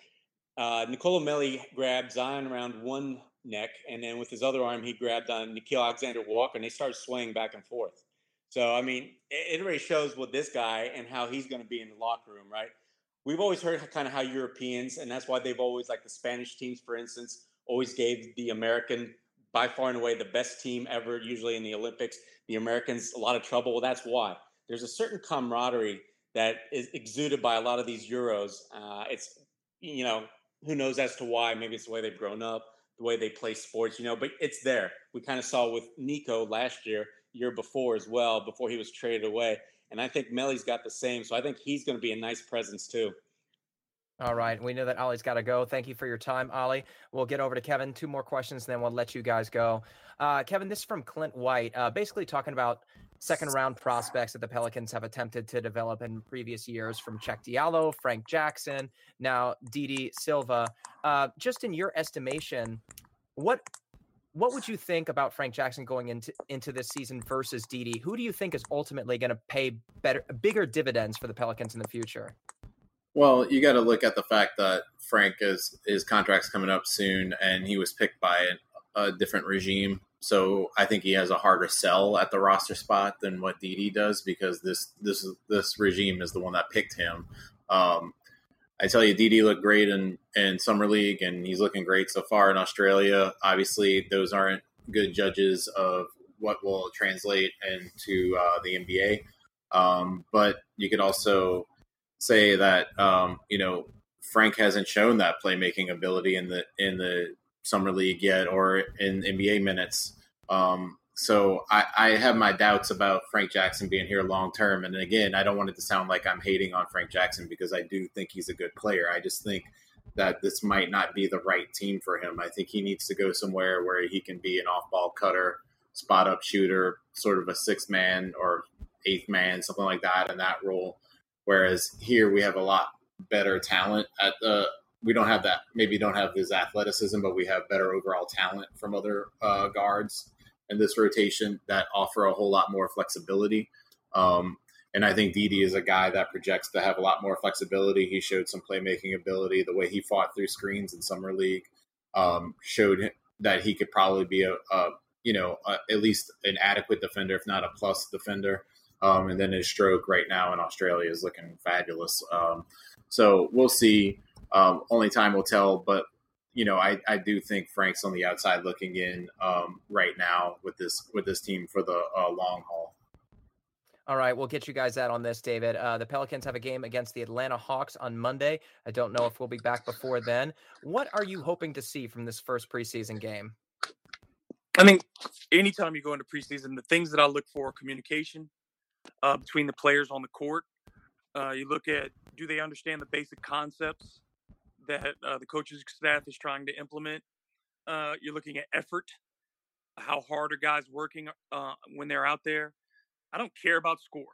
uh, Nicolo Melli grabbed Zion around one neck, and then with his other arm, he grabbed on Nickeil Alexander Walker, and they started swaying back and forth. So, I mean, it, it really shows what this guy and how he's going to be in the locker room, right? We've always heard kind of how Europeans, and that's why they've always, like the Spanish teams, for instance, always gave the American by far and away the best team ever, usually in the Olympics. The Americans a lot of trouble. Well, that's why there's a certain camaraderie that is exuded by a lot of these Euros. Uh, it's you know who knows as to why. Maybe it's the way they've grown up, the way they play sports. You know, but it's there. We kind of saw with Nico last year, year before as well, before he was traded away. And I think Melli's got the same. So I think he's going to be a nice presence too. All right. We know that Oleh's got to go. Thank you for your time, Ollie. We'll get over to Kevin. Two more questions, then we'll let you guys go. Uh, Kevin, this is from Clint White, uh, basically talking about second round prospects that the Pelicans have attempted to develop in previous years from Cheick Diallo, Frank Jackson, now Didi Silva. Uh, just in your estimation, what what would you think about Frank Jackson going into into this season versus Didi? Who do you think is ultimately going to pay better, bigger dividends for the Pelicans in the future? Well, you got to look at the fact that Frank is his contract's coming up soon, and he was picked by a, different regime. So I think he has a harder sell at the roster spot than what Didi does because this this this regime is the one that picked him. Um, I tell you, Didi looked great in in summer league, and he's looking great so far in Australia. Obviously, those aren't good judges of what will translate into uh, the NBA. Um, but you could also say that um, you know Frank hasn't shown that playmaking ability in the in the summer league yet or in NBA minutes. Um, So I, I have my doubts about Frank Jackson being here long term. And again, I don't want it to sound like I'm hating on Frank Jackson because I do think he's a good player. I just think that this might not be the right team for him. I think he needs to go somewhere where he can be an off ball cutter, spot up shooter, sort of a six man or eighth man, something like that in that role. Whereas here we have a lot better talent at the we don't have that maybe don't have his athleticism, but we have better overall talent from other uh, guards in this rotation that offer a whole lot more flexibility. Um, and I think Didi is a guy that projects to have a lot more flexibility. He showed some playmaking ability. The way he fought through screens in summer league um, showed that he could probably be a, a you know a, at least an adequate defender, if not a plus defender. Um, and then his stroke right now in Australia is looking fabulous. Um, so we'll see. Um, only time will tell, but you know, I, I do think Frank's on the outside looking in um, right now with this with this team for the uh, long haul. All right, we'll get you guys out on this, David. Uh, the Pelicans have a game against the Atlanta Hawks on Monday. I don't know if we'll be back before then. What are you hoping to see from this first preseason game? I think anytime you go into preseason, the things that I look for are communication uh, between the players on the court. Uh, you look at do they understand the basic concepts that uh, the coaches staff is trying to implement. Uh, you're looking at effort. How hard are guys working uh, when they're out there? I don't care about score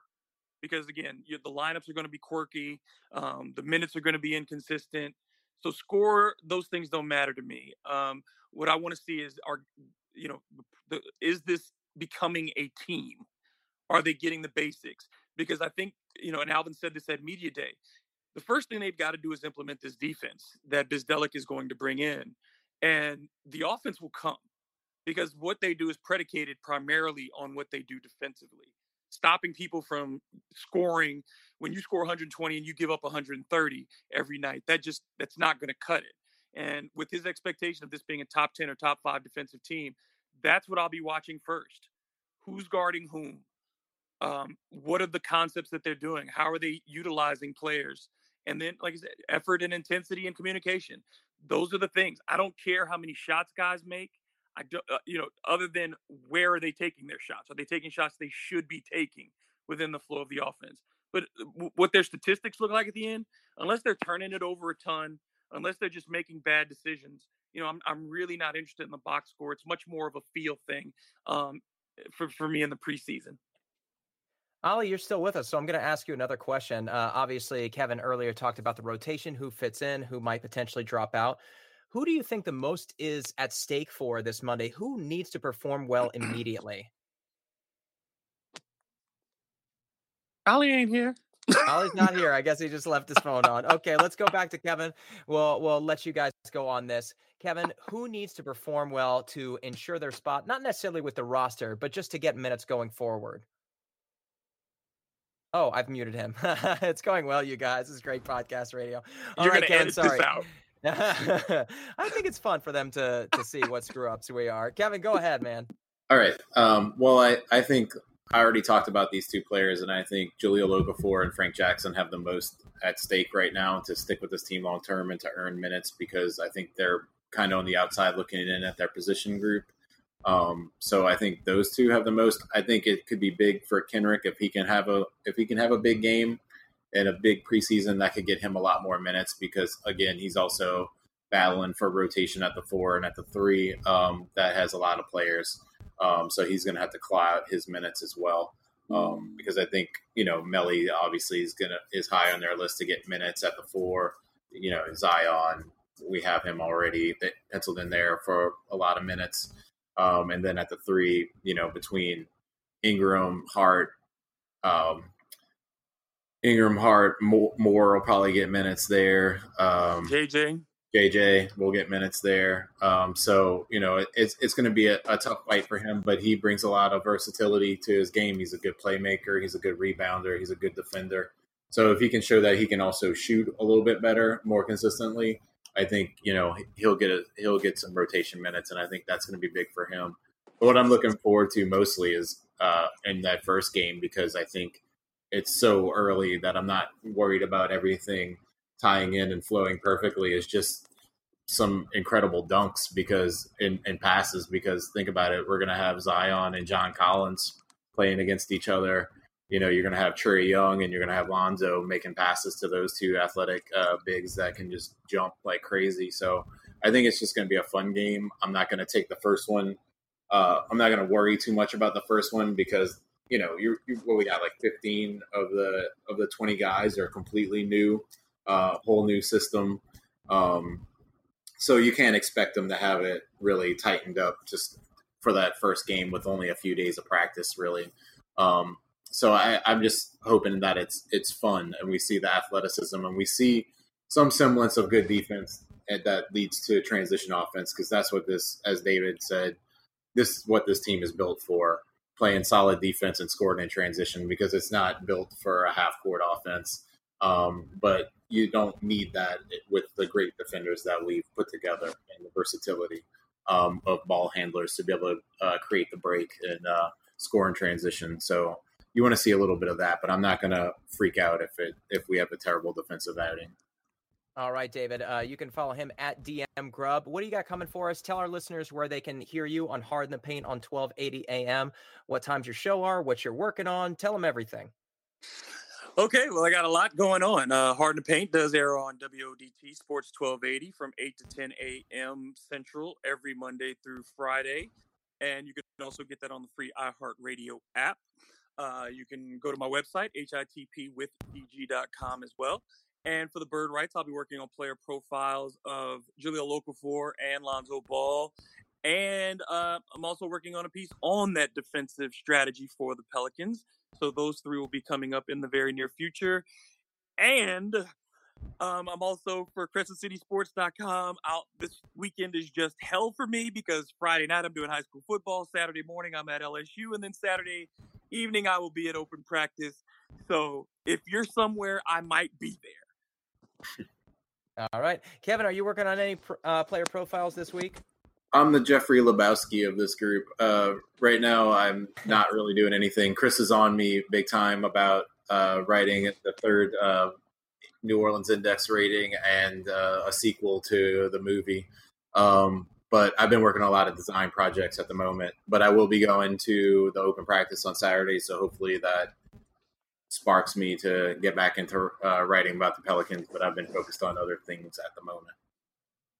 because again, you, the lineups are going to be quirky. Um, the minutes are going to be inconsistent. So score, those things don't matter to me. Um, what I want to see is are you know the, is this becoming a team? Are they getting the basics? Because I think you know, and Alvin said this at media day the first thing they've got to do is implement this defense that Bzdelik is going to bring in. And the offense will come because what they do is predicated primarily on what they do defensively. Stopping people from scoring when you score 120 and you give up 130 every night, that just that's not going to cut it. And with his expectation of this being a top 10 or top 5 defensive team, that's what I'll be watching first. Who's guarding whom? Um, what are the concepts that they're doing? How are they utilizing players? And then, like I said, effort and intensity and communication. Those are the things. I don't care how many shots guys make. I don't, uh, you know, other than where are they taking their shots? Are they taking shots they should be taking within the flow of the offense? But uh, what their statistics look like at the end, unless they're turning it over a ton, unless they're just making bad decisions, you know, I'm I'm really not interested in the box score. It's much more of a feel thing um, for for me in the preseason. Oleh, you're still with us, so I'm going to ask you another question. Uh, obviously, Kevin earlier talked about the rotation, who fits in, who might potentially drop out. Who do you think the most is at stake for this Monday? Who needs to perform well immediately? Oleh ain't here. Oleh's not here. I guess he just left his phone on. Okay, let's go back to Kevin. We'll we'll let you guys go on this. Kevin, who needs to perform well to ensure their spot, not necessarily with the roster, but just to get minutes going forward? Oh, I've muted him. it's going well, you guys. This is great podcast radio. All You're right, gonna Ken, sorry. I think it's fun for them to to see what screw ups we are. Kevin, go ahead, man. All right. Um, well, I, I think I already talked about these two players, and I think Jahlil Okafor and Frank Jackson have the most at stake right now to stick with this team long term and to earn minutes because I think they're kind of on the outside looking in at their position group. Um, so I think those two have the most. I think it could be big for Kenrich if he can have a if he can have a big game and a big preseason that could get him a lot more minutes because again he's also battling for rotation at the four and at the three um, that has a lot of players. Um, so he's going to have to claw out his minutes as well. Um, because I think you know Melli obviously is gonna is high on their list to get minutes at the four. You know Zion, we have him already penciled in there for a lot of minutes. Um, and then at the three, you know, between Ingram, Hart, um, Ingram, Hart, Moore, will probably get minutes there. Um, JJ, JJ will get minutes there. Um, so you know, it, it's it's going to be a, a, tough fight for him, but he brings a lot of versatility to his game. He's a good playmaker. He's a good rebounder. He's a good defender. So if he can show that he can also shoot a little bit better, more consistently, I think you know he'll get a he'll get some rotation minutes, and I think that's going to be big for him. But what I'm looking forward to mostly is uh, in that first game because I think it's so early that I'm not worried about everything tying in and flowing perfectly. It's just some incredible dunks because in, in passes because think about it, we're going to have Zion and John Collins playing against each other. You know, you're going to have Trae Young and you're going to have Lonzo making passes to those two athletic uh, bigs that can just jump like crazy. So I think it's just going to be a fun game. I'm not going to take the first one. Uh, I'm not going to worry too much about the first one because you know you what we got like 15 of the of the 20 guys are completely new, uh, whole new system. Um, so you can't expect them to have it really tightened up just for that first game with only a few days of practice, really. Um, so I, I'm just hoping that it's it's fun and we see the athleticism and we see some semblance of good defense that leads to transition offense because that's what this, as David said, this is what this team is built for playing solid defense and scoring in transition because it's not built for a half court offense. Um, but you don't need that with the great defenders that we've put together and the versatility um, of ball handlers to be able to uh, create the break and uh, score in transition. So you want to see a little bit of that, but I'm not going to freak out if it if we have a terrible defensive outing. All right, David. Uh, you can follow him at DM Grubb. What do you got coming for us? Tell our listeners where they can hear you on Hard in the Paint on 1280 AM. What times your show are, what you're working on. Tell them everything. Okay, well, I got a lot going on. Uh, Hard in the Paint does air on WODT Sports 1280 from 8 to 10 a.m. Central every Monday through Friday. And you can also get that on the free iHeartRadio app. Uh, you can go to my website, hitpwithpg.com as well. And for the Bird Writes, I'll be working on player profiles of Jahlil Okafor and Lonzo Ball. And uh, I'm also working on a piece on that defensive strategy for the Pelicans. So those three will be coming up in the very near future. And um, I'm also for CrescentCitySports.com. Out this weekend is just hell for me because Friday night I'm doing high school football. Saturday morning I'm at LSU, and then Saturday evening I will be at open practice. So if you're somewhere, I might be there. All right, Kevin, are you working on any uh, player profiles this week? I'm the Jeffrey Lebowski of this group. Uh, right now, I'm not really doing anything. Chris is on me big time about uh, writing the third uh, New Orleans Index rating and uh, a sequel to the movie. Um, but I've been working on a lot of design projects at the moment. But I will be going to the open practice on Saturday, so hopefully that sparks me to get back into uh, writing about the Pelicans. But I've been focused on other things at the moment.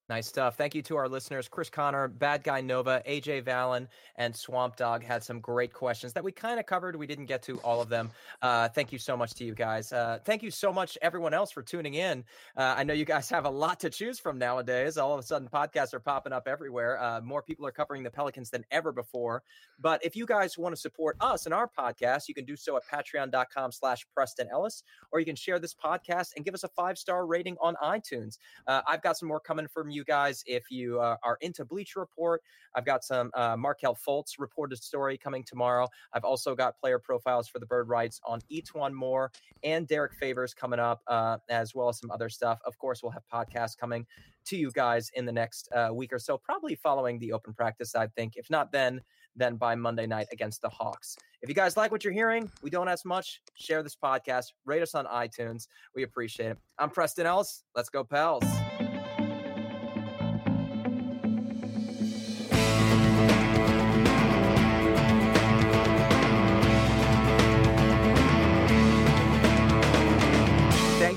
Nice stuff. Thank you to our listeners. Chris Connor, Bad Guy Nova, AJ Vallon, and Swamp Dog had some great questions that we kind of covered. We didn't get to all of them. Uh, thank you so much to you guys. Uh, thank you so much, everyone else, for tuning in. Uh, I know you guys have a lot to choose from nowadays. All of a sudden, podcasts are popping up everywhere. Uh, more people are covering the Pelicans than ever before. But if you guys want to support us and our podcast, you can do so at patreon.com slash Preston Ellis, or you can share this podcast and give us a five-star rating on iTunes. Uh, I've got some more coming from you you guys if you uh, are into Bleacher Report. I've got some uh, Markelle Fultz reported story coming tomorrow. I've also got player profiles for the Bird Writes on E'Twaun Moore and Derrick Favors coming up, uh, as well as some other stuff. Of course, we'll have podcasts coming to you guys in the next uh, week or so, probably following the open practice, I think. If not then, then by Monday night against the Hawks. If you guys like what you're hearing, we don't ask much. Share this podcast, rate us on iTunes. We appreciate it. I'm Preston Ellis. Let's go, pals.